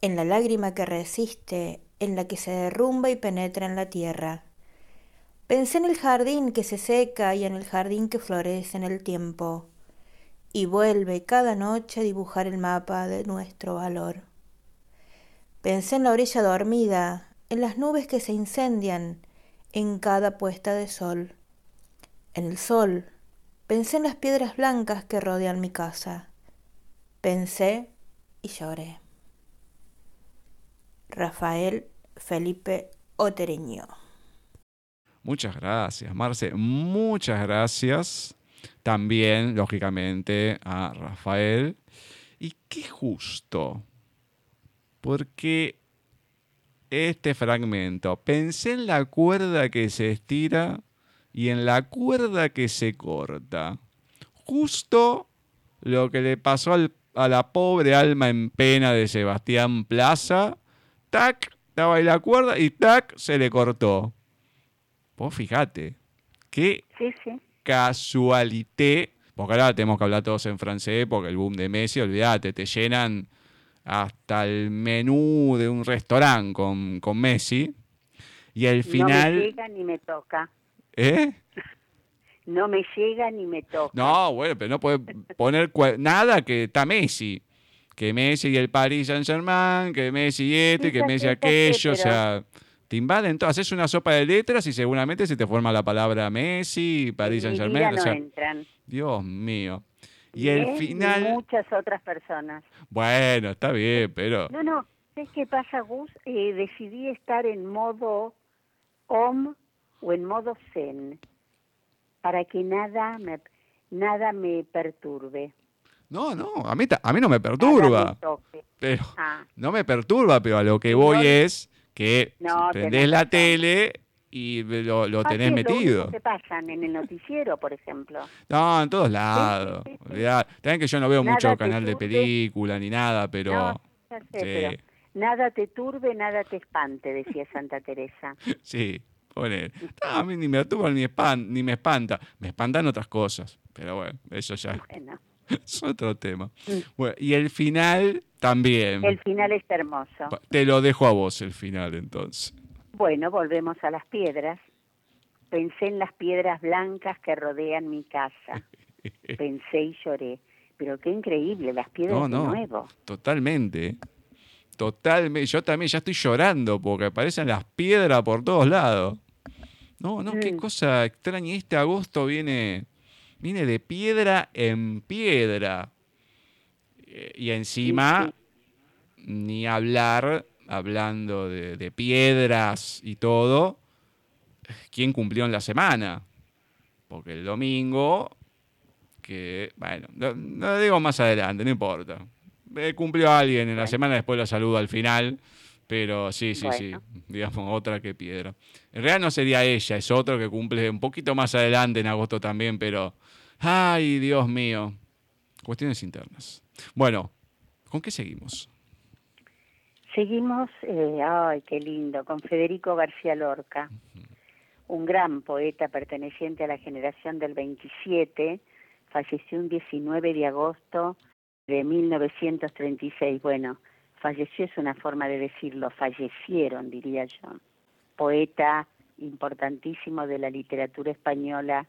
en la lágrima que resiste, en la que se derrumba y penetra en la tierra. Pensé en el jardín que se seca y en el jardín que florece en el tiempo, y vuelve cada noche a dibujar el mapa de nuestro valor. Pensé en la orilla dormida, en las nubes que se incendian, en cada puesta de sol. En el sol, pensé en las piedras blancas que rodean mi casa. Pensé y lloré. Rafael Felipe Otereño.
Muchas gracias, Marce. Muchas gracias también, lógicamente, a Rafael. Y qué justo, porque este fragmento. Pensé en la cuerda que se estira y en la cuerda que se corta. Justo lo que le pasó a la pobre alma en pena de Sebastián Plaza. Tac, estaba ahí la cuerda y tac, se le cortó. Vos fíjate, qué casualité. Porque ahora tenemos que hablar todos en francés porque el boom de Messi, olvídate, te llenan hasta el menú de un restaurante con, con Messi. Y al final...
No me llega ni me toca.
¿Eh?
No me llega ni me toca.
No, bueno, pero no puede poner nada que está Messi. Que Messi y el Paris Saint Germain, que Messi y este, que Messi aquello, o sea, te invaden todo. Haces una sopa de letras y seguramente se te forma la palabra Messi, Paris Saint Germain.
o sea, entran.
Dios mío. Y el final...
muchas otras personas.
Bueno, está bien, pero...
No, no, ¿sabes qué pasa, Gus? Eh, decidí estar en modo OM o en modo Zen para que nada me, nada me perturbe.
No, no, a mí, a mí no me perturba. pero, ah. No me perturba, pero a lo que voy es que prendés la tele y lo, lo tenés metido.
¿Qué pasan en el noticiero, por ejemplo?
No, en todos lados. También que yo no veo mucho canal de película ni nada, pero...
nada te turbe, nada te espante, decía Santa Teresa.
sí, poner. a mí ni me turba ni, ni me espanta. Me espantan otras cosas, pero bueno, eso ya es otro tema. Mm. Bueno, y el final también.
El final es hermoso.
Te lo dejo a vos el final entonces.
Bueno, volvemos a las piedras. Pensé en las piedras blancas que rodean mi casa. Pensé y lloré. Pero qué increíble, las piedras de nuevo.
Totalmente. Totalmente. Yo también ya estoy llorando porque aparecen las piedras por todos lados. No, no, qué cosa extraña. Este agosto viene, viene de piedra en piedra. Eh, y encima, ni hablar, hablando de, piedras y todo, ¿quién cumplió en la semana? Porque el domingo, que, bueno, lo, digo más adelante, no importa. Eh, cumplió alguien en la semana, después lo saludo al final. Pero sí, sí, sí, digamos, otra que piedra. En realidad no sería ella, es otro que cumple un poquito más adelante en agosto también, pero, ay, Dios mío, cuestiones internas. Bueno, ¿con qué seguimos?
Seguimos, eh, ay, qué lindo, con Federico García Lorca, un gran poeta perteneciente a la generación del 27, falleció un 19 de agosto de 1936. Bueno, falleció es una forma de decirlo, fallecieron, diría yo. Poeta importantísimo de la literatura española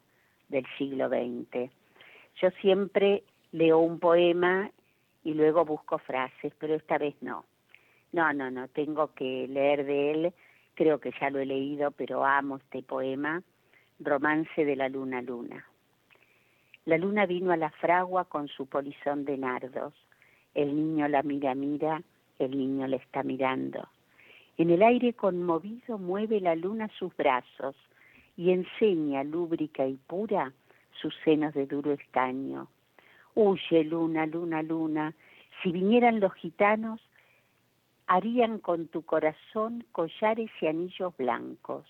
del siglo XX. Yo siempre leo un poema y luego busco frases, pero esta vez no. No, no, no, tengo que leer de él, creo que ya lo he leído, pero amo este poema, Romance de la Luna Luna. La luna vino a la fragua con su polizón de nardos, el niño la mira, mira, el niño le está mirando. En el aire conmovido mueve la luna sus brazos y enseña lúbrica y pura sus senos de duro estaño. Huye luna, luna, luna, si vinieran los gitanos, harían con tu corazón collares y anillos blancos.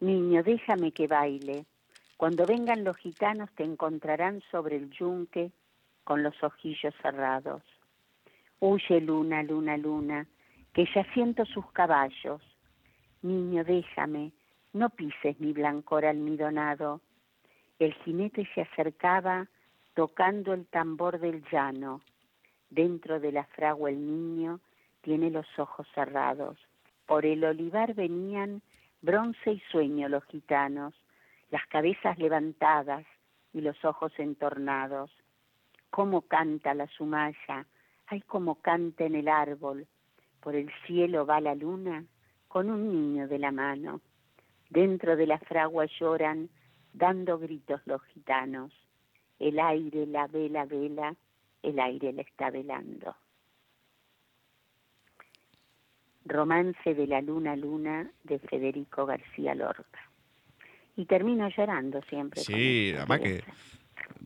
Niño, déjame que baile. Cuando vengan los gitanos te encontrarán sobre el yunque con los ojillos cerrados. Huye luna, luna, luna, que ya siento sus caballos. Niño, déjame, no pises mi blancor almidonado. El jinete se acercaba tocando el tambor del llano. Dentro de la fragua el niño tiene los ojos cerrados. Por el olivar venían bronce y sueño los gitanos, las cabezas levantadas y los ojos entornados. Cómo canta la sumaya, Ay, como canta en el árbol, por el cielo va la luna con un niño de la mano. Dentro de la fragua lloran, dando gritos los gitanos. El aire la vela vela, el aire la está velando. Romance de la luna luna de Federico García Lorca. Y termino llorando siempre.
Sí, además que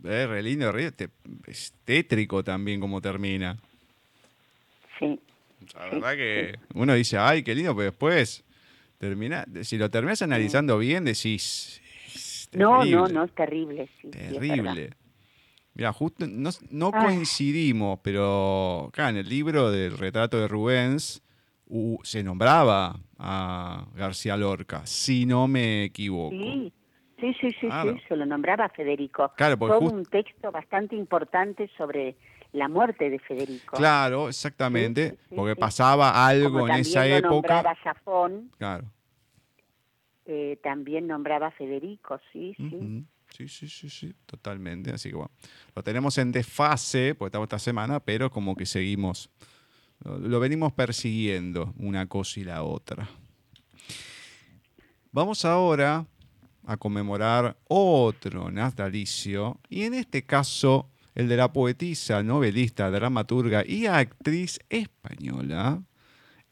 es re lindo, es tétrico también como termina.
Sí.
La verdad que uno dice, ay, qué lindo, pero después, termina, si lo terminas analizando bien, decís...
no, no, no, es terrible.
terrible. Mira, justo no, coincidimos, pero acá en el libro del retrato de Rubens se nombraba a García Lorca, si no me equivoco.
Sí, sí, sí, sí, se lo nombraba Federico. Claro, Fue un texto bastante importante sobre la muerte de Federico.
Claro, exactamente, porque pasaba algo en esa época.
Nombraba Safón, claro. Eh, también nombraba Federico, sí, sí.
Sí, sí, sí, sí, totalmente. Así que bueno, lo tenemos en desfase, porque estamos esta semana, pero como que seguimos, lo venimos persiguiendo una cosa y la otra. Vamos ahora a conmemorar otro natalicio, y en este caso el de la poetisa, novelista, dramaturga y actriz española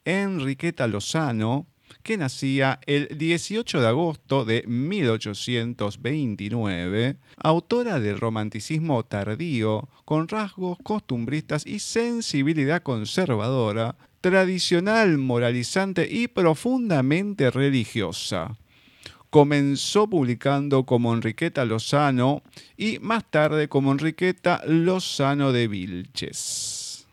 Enriqueta Lozano, que nacía el 18 de agosto de 1829, autora del romanticismo tardío, con rasgos costumbristas y sensibilidad conservadora, tradicional, moralizante y profundamente religiosa comenzó publicando como Enriqueta Lozano y más tarde como Enriqueta Lozano de Vilches.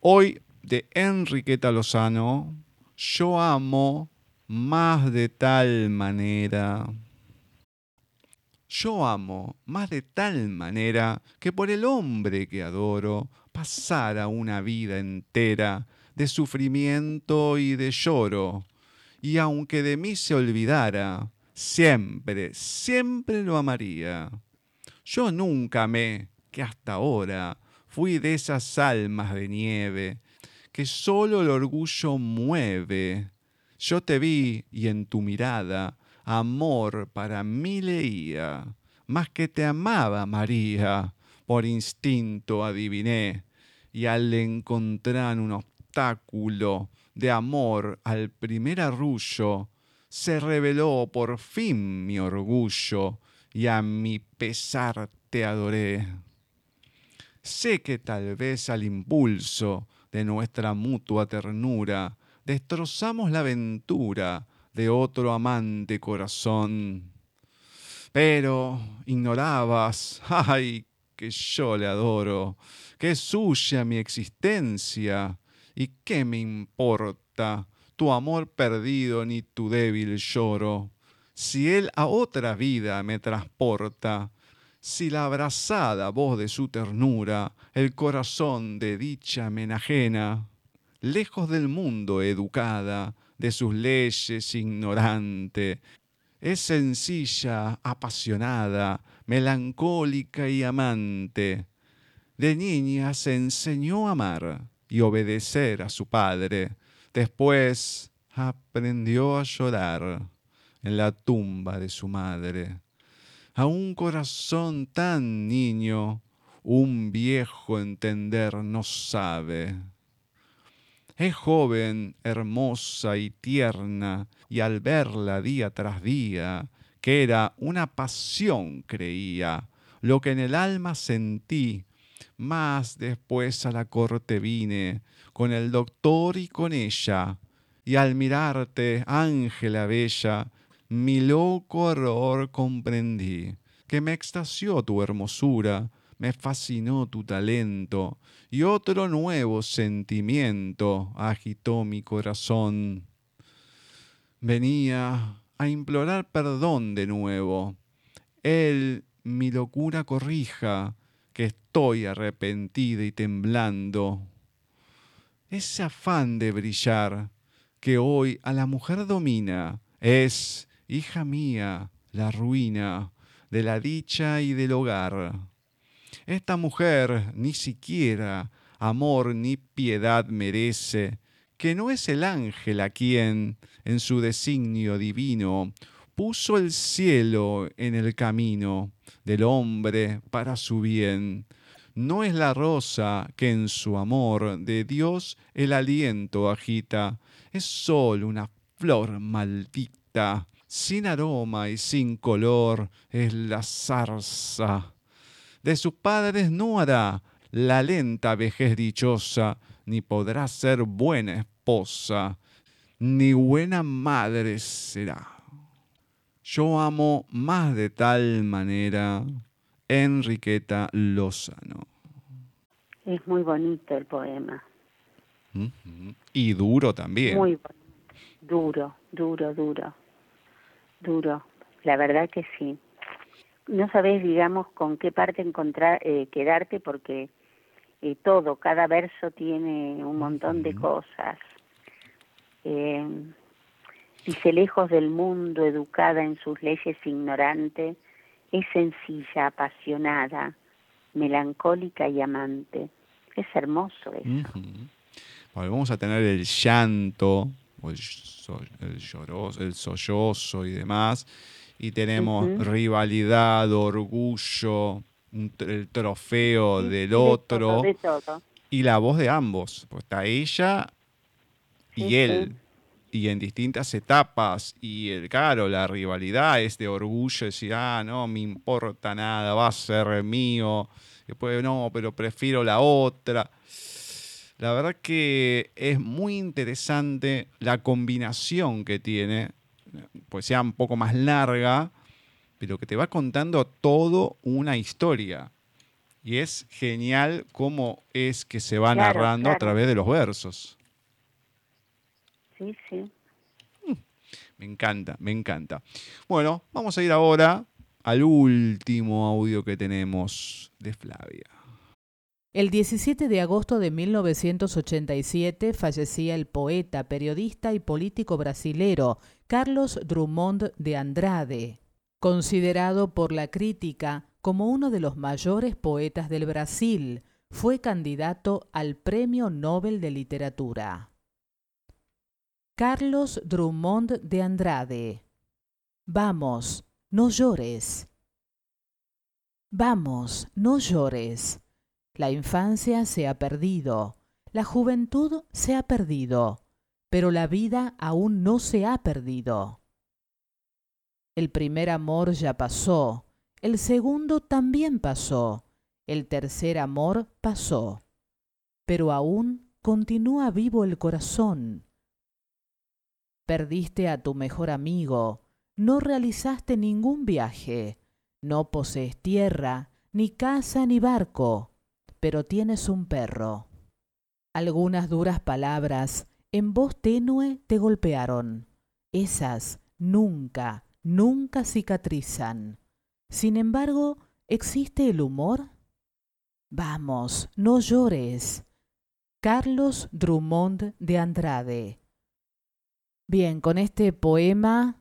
Hoy de Enriqueta Lozano, yo amo más de tal manera. Yo amo más de tal manera que por el hombre que adoro pasara una vida entera de sufrimiento y de lloro y aunque de mí se olvidara, siempre, siempre lo amaría. Yo nunca amé, que hasta ahora fui de esas almas de nieve que solo el orgullo mueve. Yo te vi y en tu mirada amor para mí leía, más que te amaba María, por instinto adiviné, y al encontrar un obstáculo de amor al primer arrullo, se reveló por fin mi orgullo, y a mi pesar te adoré. Sé que tal vez al impulso de nuestra mutua ternura destrozamos la aventura de otro amante corazón. Pero ignorabas, ay, que yo le adoro, que es suya mi existencia, y qué me importa tu amor perdido ni tu débil lloro, si él a otra vida me transporta, si la abrazada voz de su ternura, el corazón de dicha me enajena, lejos del mundo educada, de sus leyes ignorante, es sencilla, apasionada, melancólica y amante. De niña se enseñó a amar y obedecer a su padre. Después aprendió a llorar en la tumba de su madre. A un corazón tan niño, un viejo entender no sabe. Es joven, hermosa y tierna, y al verla día tras día, que era una pasión, creía, lo que en el alma sentí, más después a la corte vine, con el doctor y con ella, y al mirarte, Ángela bella, mi loco horror comprendí, que me extasió tu hermosura, me fascinó tu talento, y otro nuevo sentimiento agitó mi corazón. Venía a implorar perdón de nuevo. Él mi locura corrija, que estoy arrepentida y temblando. Ese afán de brillar que hoy a la mujer domina es, hija mía, la ruina de la dicha y del hogar. Esta mujer ni siquiera amor ni piedad merece, que no es el ángel a quien, en su designio divino, puso el cielo en el camino del hombre para su bien. No es la rosa que en su amor de Dios el aliento agita, es sólo una flor maldita, sin aroma y sin color es la zarza. De sus padres no hará la lenta vejez dichosa, ni podrá ser buena esposa, ni buena madre será. Yo amo más de tal manera Enriqueta Lozano.
Es muy bonito el poema.
Y duro también.
Muy duro, duro, duro, duro. La verdad que sí. No sabes, digamos, con qué parte encontrar, eh, quedarte porque eh, todo, cada verso tiene un montón de cosas. Eh, Dice, lejos del mundo, educada en sus leyes ignorante, es sencilla, apasionada, melancólica y amante. Es hermoso eso.
vamos a tener el llanto, el, el sollozo y demás, y tenemos rivalidad, orgullo, el trofeo del otro, y la voz de ambos, pues está ella y él. Y en distintas etapas. Y el claro, la rivalidad es de orgullo, decir, ah, no me importa nada, va a ser mío. Después, no, pero prefiero la otra. La verdad que es muy interesante la combinación que tiene, pues sea un poco más larga, pero que te va contando todo una historia. Y es genial cómo es que se va narrando a través de los versos
sí, sí.
Mm, me encanta, me encanta. Bueno, vamos a ir ahora al último audio que tenemos de Flavia.
El 17 de agosto de 1987 fallecía el poeta, periodista y político brasilero Carlos Drummond de Andrade, considerado por la crítica como uno de los mayores poetas del Brasil. Fue candidato al Premio Nobel de Literatura. Carlos Drummond de Andrade. Vamos, no llores. Vamos, no llores. La infancia se ha perdido, la juventud se ha perdido, pero la vida aún no se ha perdido. El primer amor ya pasó, el segundo también pasó, el tercer amor pasó, pero aún continúa vivo el corazón. Perdiste a tu mejor amigo, no realizaste ningún viaje, no posees tierra, ni casa, ni barco, pero tienes un perro. Algunas duras palabras en voz tenue te golpearon. Esas nunca, nunca cicatrizan. Sin embargo, ¿existe el humor? Vamos, no llores. Carlos Drummond de Andrade Bien, con este poema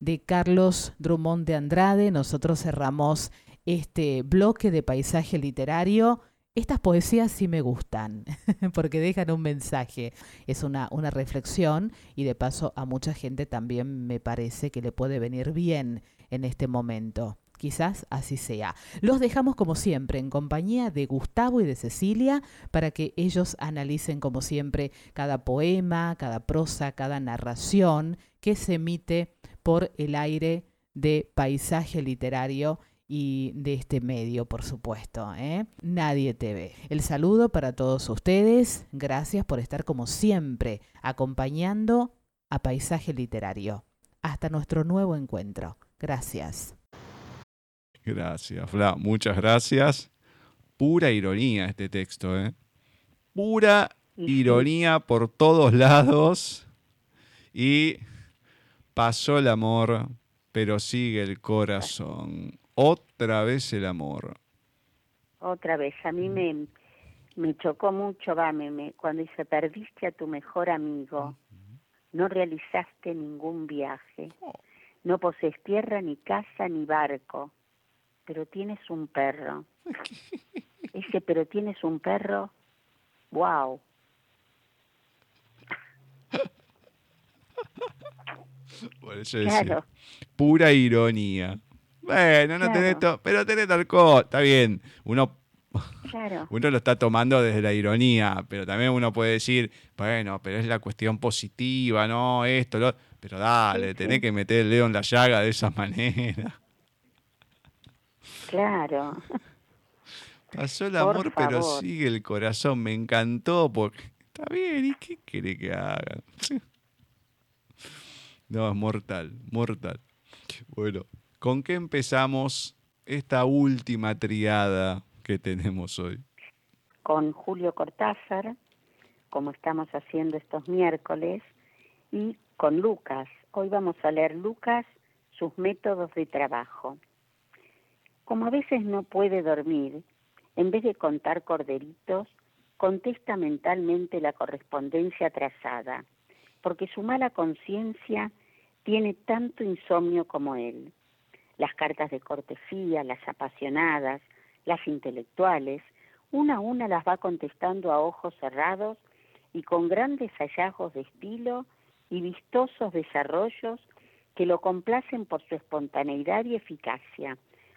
de Carlos Drummond de Andrade, nosotros cerramos este bloque de paisaje literario. Estas poesías sí me gustan, porque dejan un mensaje, es una, una reflexión y de paso a mucha gente también me parece que le puede venir bien en este momento. Quizás así sea. Los dejamos como siempre en compañía de Gustavo y de Cecilia para que ellos analicen como siempre cada poema, cada prosa, cada narración que se emite por el aire de paisaje literario y de este medio, por supuesto. ¿eh? Nadie te ve. El saludo para todos ustedes. Gracias por estar como siempre acompañando a Paisaje Literario. Hasta nuestro nuevo encuentro. Gracias.
Gracias, Fla. Muchas gracias. Pura ironía este texto, ¿eh? Pura ironía por todos lados. Y pasó el amor, pero sigue el corazón. Otra vez el amor.
Otra vez. A mí me, me chocó mucho, va, me, cuando dice, perdiste a tu mejor amigo, no realizaste ningún viaje, oh. no posees tierra, ni casa, ni barco pero tienes un perro. Dice, pero tienes un perro. ¡Wow!
Eso claro. pura ironía. Bueno, no tenés pero tenés alcohol, está bien. Uno, uno lo está tomando desde la ironía, pero también uno puede decir, bueno, pero es la cuestión positiva, ¿no? Esto, lo... Pero dale, tenés que meter el dedo en la llaga de esa manera.
Claro.
Pasó el amor, pero sigue el corazón. Me encantó porque está bien. ¿Y qué quiere que haga? No, es mortal, mortal. Bueno, ¿con qué empezamos esta última triada que tenemos hoy?
Con Julio Cortázar, como estamos haciendo estos miércoles, y con Lucas. Hoy vamos a leer Lucas, sus métodos de trabajo. Como a veces no puede dormir, en vez de contar corderitos, contesta mentalmente la correspondencia trazada, porque su mala conciencia tiene tanto insomnio como él. Las cartas de cortesía, las apasionadas, las intelectuales, una a una las va contestando a ojos cerrados y con grandes hallazgos de estilo y vistosos desarrollos que lo complacen por su espontaneidad y eficacia,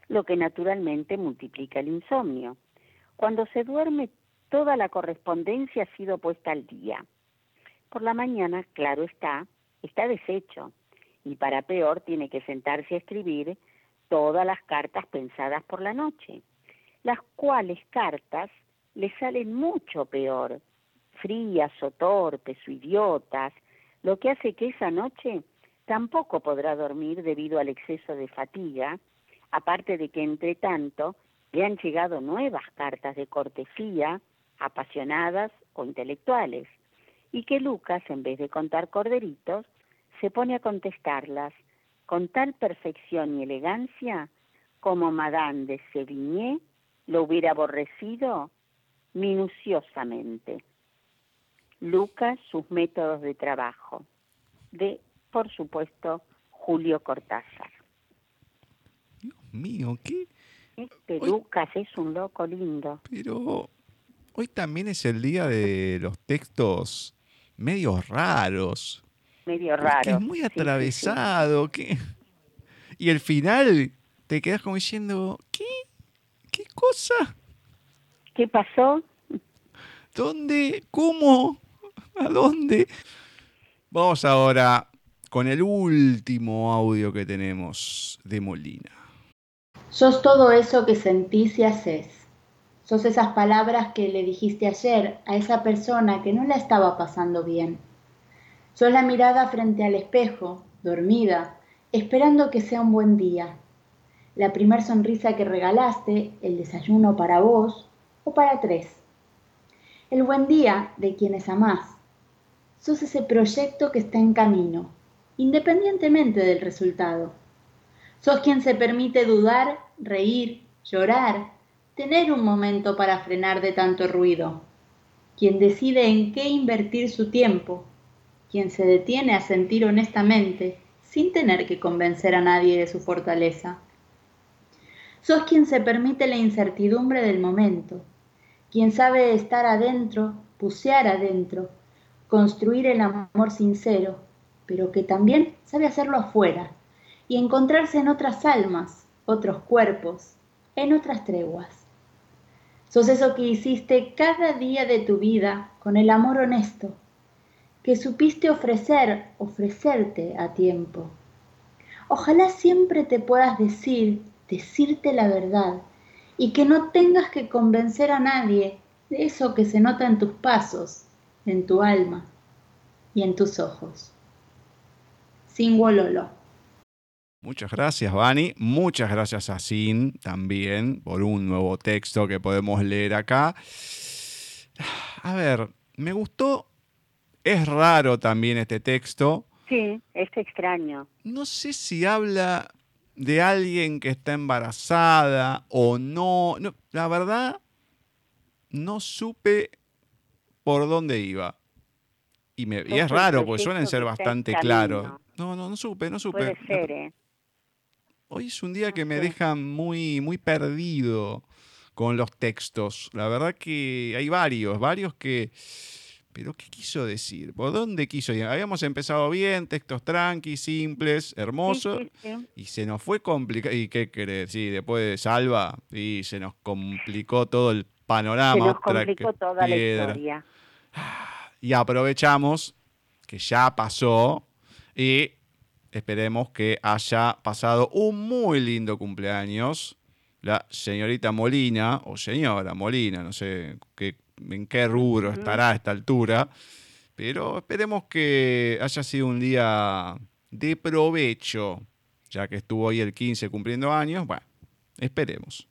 lo que naturalmente multiplica el insomnio. Cuando se duerme, toda la correspondencia ha sido puesta al día. Por la mañana, claro está, está deshecho y para peor tiene que sentarse a escribir todas las cartas pensadas por la noche, las cuales cartas le salen mucho peor, frías o torpes o idiotas, lo que hace que esa noche tampoco podrá dormir debido al exceso de fatiga aparte de que entre tanto le han llegado nuevas cartas de cortesía, apasionadas o intelectuales, y que Lucas, en vez de contar corderitos, se pone a contestarlas con tal perfección y elegancia como Madame de Sévigné lo hubiera aborrecido minuciosamente. Lucas, sus métodos de trabajo, de, por supuesto, Julio Cortázar
mío, ¿qué?
Este Lucas es un loco lindo.
Pero hoy también es el día de los textos medios raros.
Medio raro.
Es muy atravesado. Y el final te quedas como diciendo, ¿qué? ¿Qué cosa?
¿Qué pasó?
¿Dónde? ¿Cómo? ¿A dónde? Vamos ahora con el último audio que tenemos de Molina.
Sos todo eso que sentís y haces. Sos esas palabras que le dijiste ayer a esa persona que no la estaba pasando bien. Sos la mirada frente al espejo, dormida, esperando que sea un buen día. La primer sonrisa que regalaste, el desayuno para vos o para tres. El buen día de quienes amás. Sos ese proyecto que está en camino, independientemente del resultado. Sos quien se permite dudar, reír, llorar, tener un momento para frenar de tanto ruido. Quien decide en qué invertir su tiempo. Quien se detiene a sentir honestamente sin tener que convencer a nadie de su fortaleza. Sos quien se permite la incertidumbre del momento. Quien sabe estar adentro, bucear adentro, construir el amor sincero, pero que también sabe hacerlo afuera y encontrarse en otras almas, otros cuerpos, en otras treguas. Sos eso que hiciste cada día de tu vida con el amor honesto, que supiste ofrecer, ofrecerte a tiempo. Ojalá siempre te puedas decir, decirte la verdad, y que no tengas que convencer a nadie de eso que se nota en tus pasos, en tu alma y en tus ojos. Sin Wololo.
Muchas gracias, Vani. Muchas gracias a Sin también por un nuevo texto que podemos leer acá. A ver, me gustó. Es raro también este texto.
Sí, es extraño.
No sé si habla de alguien que está embarazada o no. no la verdad, no supe por dónde iba. Y, me, y es raro, porque suelen ser bastante claros. No, no, no supe, no supe.
Puede ser, ¿eh?
Hoy es un día que me deja muy, muy perdido con los textos. La verdad que hay varios, varios que... Pero ¿qué quiso decir? ¿Por dónde quiso ir? Habíamos empezado bien, textos tranqui, simples, hermosos, y se nos fue complicado. ¿Y qué querés? Sí, después de Salva, y se nos complicó todo el panorama. Se
nos complicó toda la historia.
Y aprovechamos que ya pasó y esperemos que haya pasado un muy lindo cumpleaños la señorita Molina, o señora Molina, no sé qué, en qué rubro estará a esta altura, pero esperemos que haya sido un día de provecho, ya que estuvo hoy el 15 cumpliendo años. Bueno, esperemos,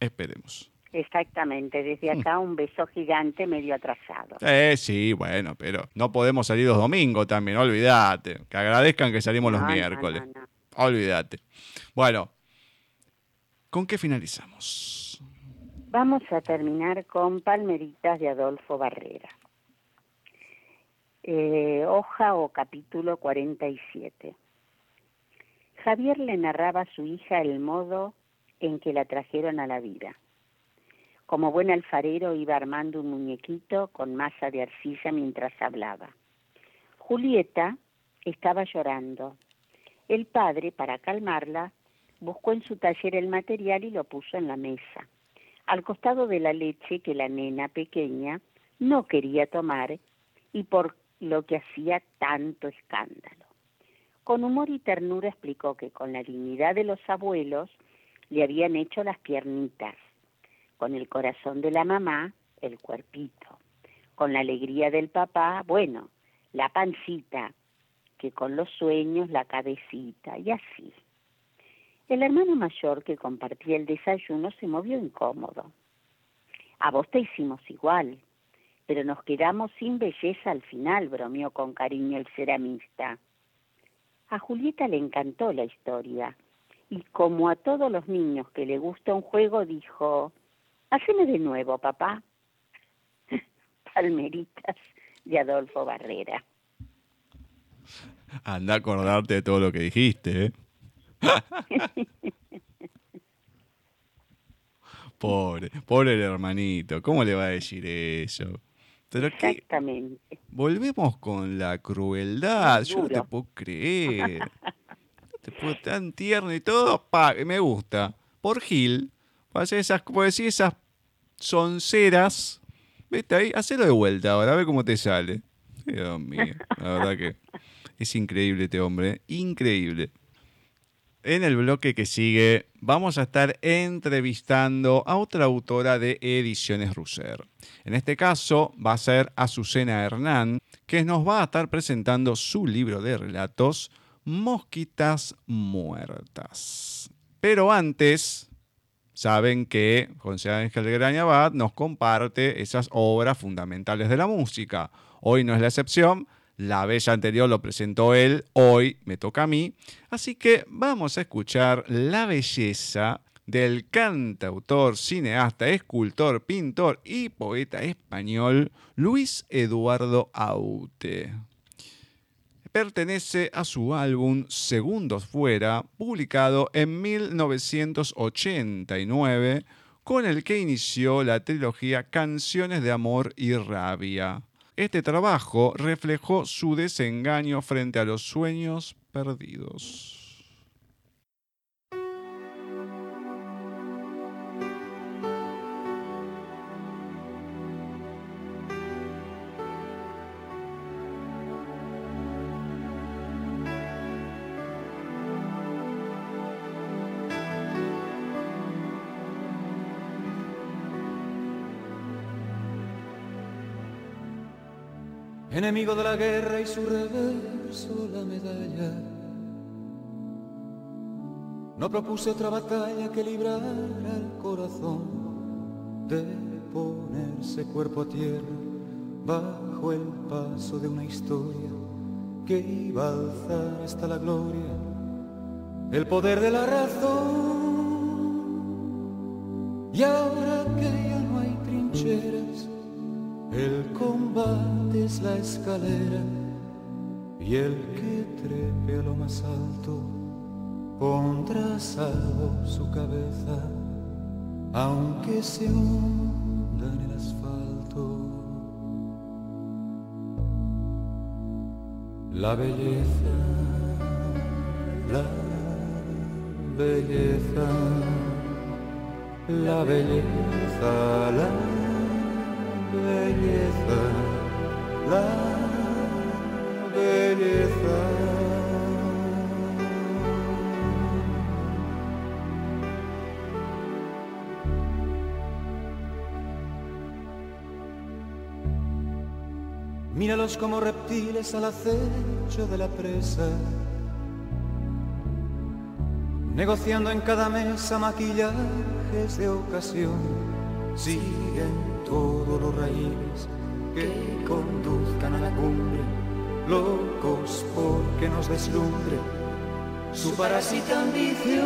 esperemos.
Exactamente, desde mm. acá un beso gigante medio atrasado.
Eh, sí, bueno, pero no podemos salir los domingos también, olvídate. Que agradezcan que salimos los miércoles. olvídate. Bueno, ¿con qué finalizamos?
Vamos a terminar con Palmeritas de Adolfo Barrera. Eh, hoja o capítulo 47. Javier le narraba a su hija el modo en que la trajeron a la vida como buen alfarero iba armando un muñequito con masa de arcilla mientras hablaba. Julieta estaba llorando. El padre, para calmarla, buscó en su taller el material y lo puso en la mesa, al costado de la leche que la nena pequeña no quería tomar y por lo que hacía tanto escándalo. Con humor y ternura explicó que con la dignidad de los abuelos le habían hecho las piernitas con el corazón de la mamá, el cuerpito. Con la alegría del papá, bueno, la pancita, que con los sueños la cabecita, y así. El hermano mayor que compartía el desayuno se movió incómodo. A vos te hicimos igual, pero nos quedamos sin belleza al final, bromeó con cariño el ceramista. A Julieta le encantó la historia, y como a todos los niños que le gusta un juego, dijo, Haceme de nuevo, papá. Palmeritas de Adolfo Barrera.
Anda a acordarte de todo lo que dijiste, ¿eh? pobre, pobre el hermanito. ¿Cómo le va a decir eso?
Exactamente.
Volvemos con la crueldad. Yo no te puedo creer. No te puedo tan tierno y todo. Pa, me gusta. Por Gil, hacer esas, como decir, esas sonceras. ¿Viste ahí? Hacelo de vuelta ahora, a ver cómo te sale. Dios mío, la verdad que es increíble este hombre, increíble. En el bloque que sigue vamos a estar entrevistando a otra autora de Ediciones Russer. En este caso va a ser Azucena Hernán, que nos va a estar presentando su libro de relatos, Mosquitas Muertas. Pero antes, saben que José Ángel Grañabat nos comparte esas obras fundamentales de la música. Hoy no es la excepción, la vez anterior lo presentó él, hoy me toca a mí. Así que vamos a escuchar la belleza del cantautor, cineasta, escultor, pintor y poeta español Luis Eduardo Aute. Pertenece a su álbum Segundos Fuera, publicado en 1989, con el que inició la trilogía Canciones de Amor y Rabia. Este trabajo reflejó su desengaño frente a los sueños perdidos.
Enemigo de la guerra y su reverso la medalla. No propuse otra batalla que librar al corazón de ponerse cuerpo a tierra bajo el paso de una historia que iba a alzar hasta la gloria el poder de la razón. Y ahora que ya no hay trincheras, el combate es la escalera y el que trepe a lo más alto pondrá salvo su cabeza, aunque se hunda en el asfalto. La belleza, la belleza, la belleza, la belleza, la belleza. Míralos como reptiles al acecho de la presa, negociando en cada mesa maquillajes de ocasión, siguen todos los raíles que conduzcan a la cumbre, locos porque nos deslumbre su parásita ambición.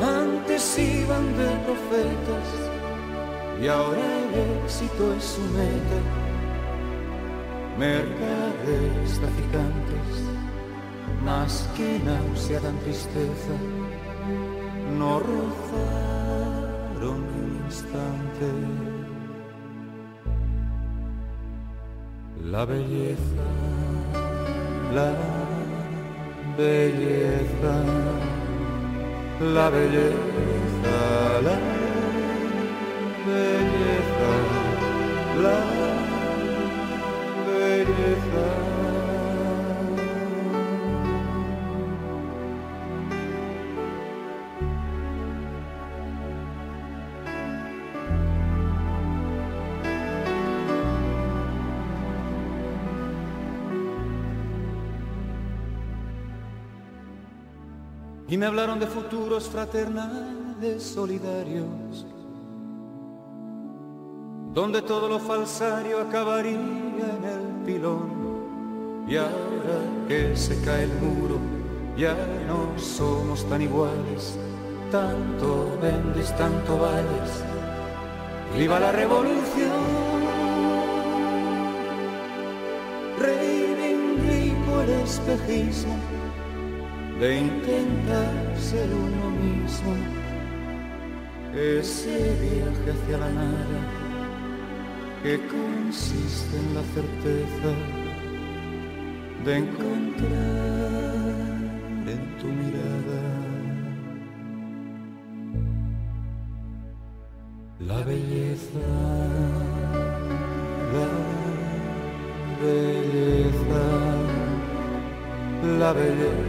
Antes iban de profetas y ahora el éxito es su meta. Mercaderes traficantes, más que náusea dan tristeza, no rozaron la belleza, la belleza, la belleza, la belleza, la belleza. Me hablaron de futuros fraternales solidarios, donde todo lo falsario acabaría en el pilón. Y ahora que se cae el muro, ya no somos tan iguales, tanto vendes, tanto vales. Viva la revolución, reivindico el espejismo de intentar ser uno mismo, ese viaje hacia la nada que consiste en la certeza de encontrar en tu mirada la belleza, la belleza, la belleza,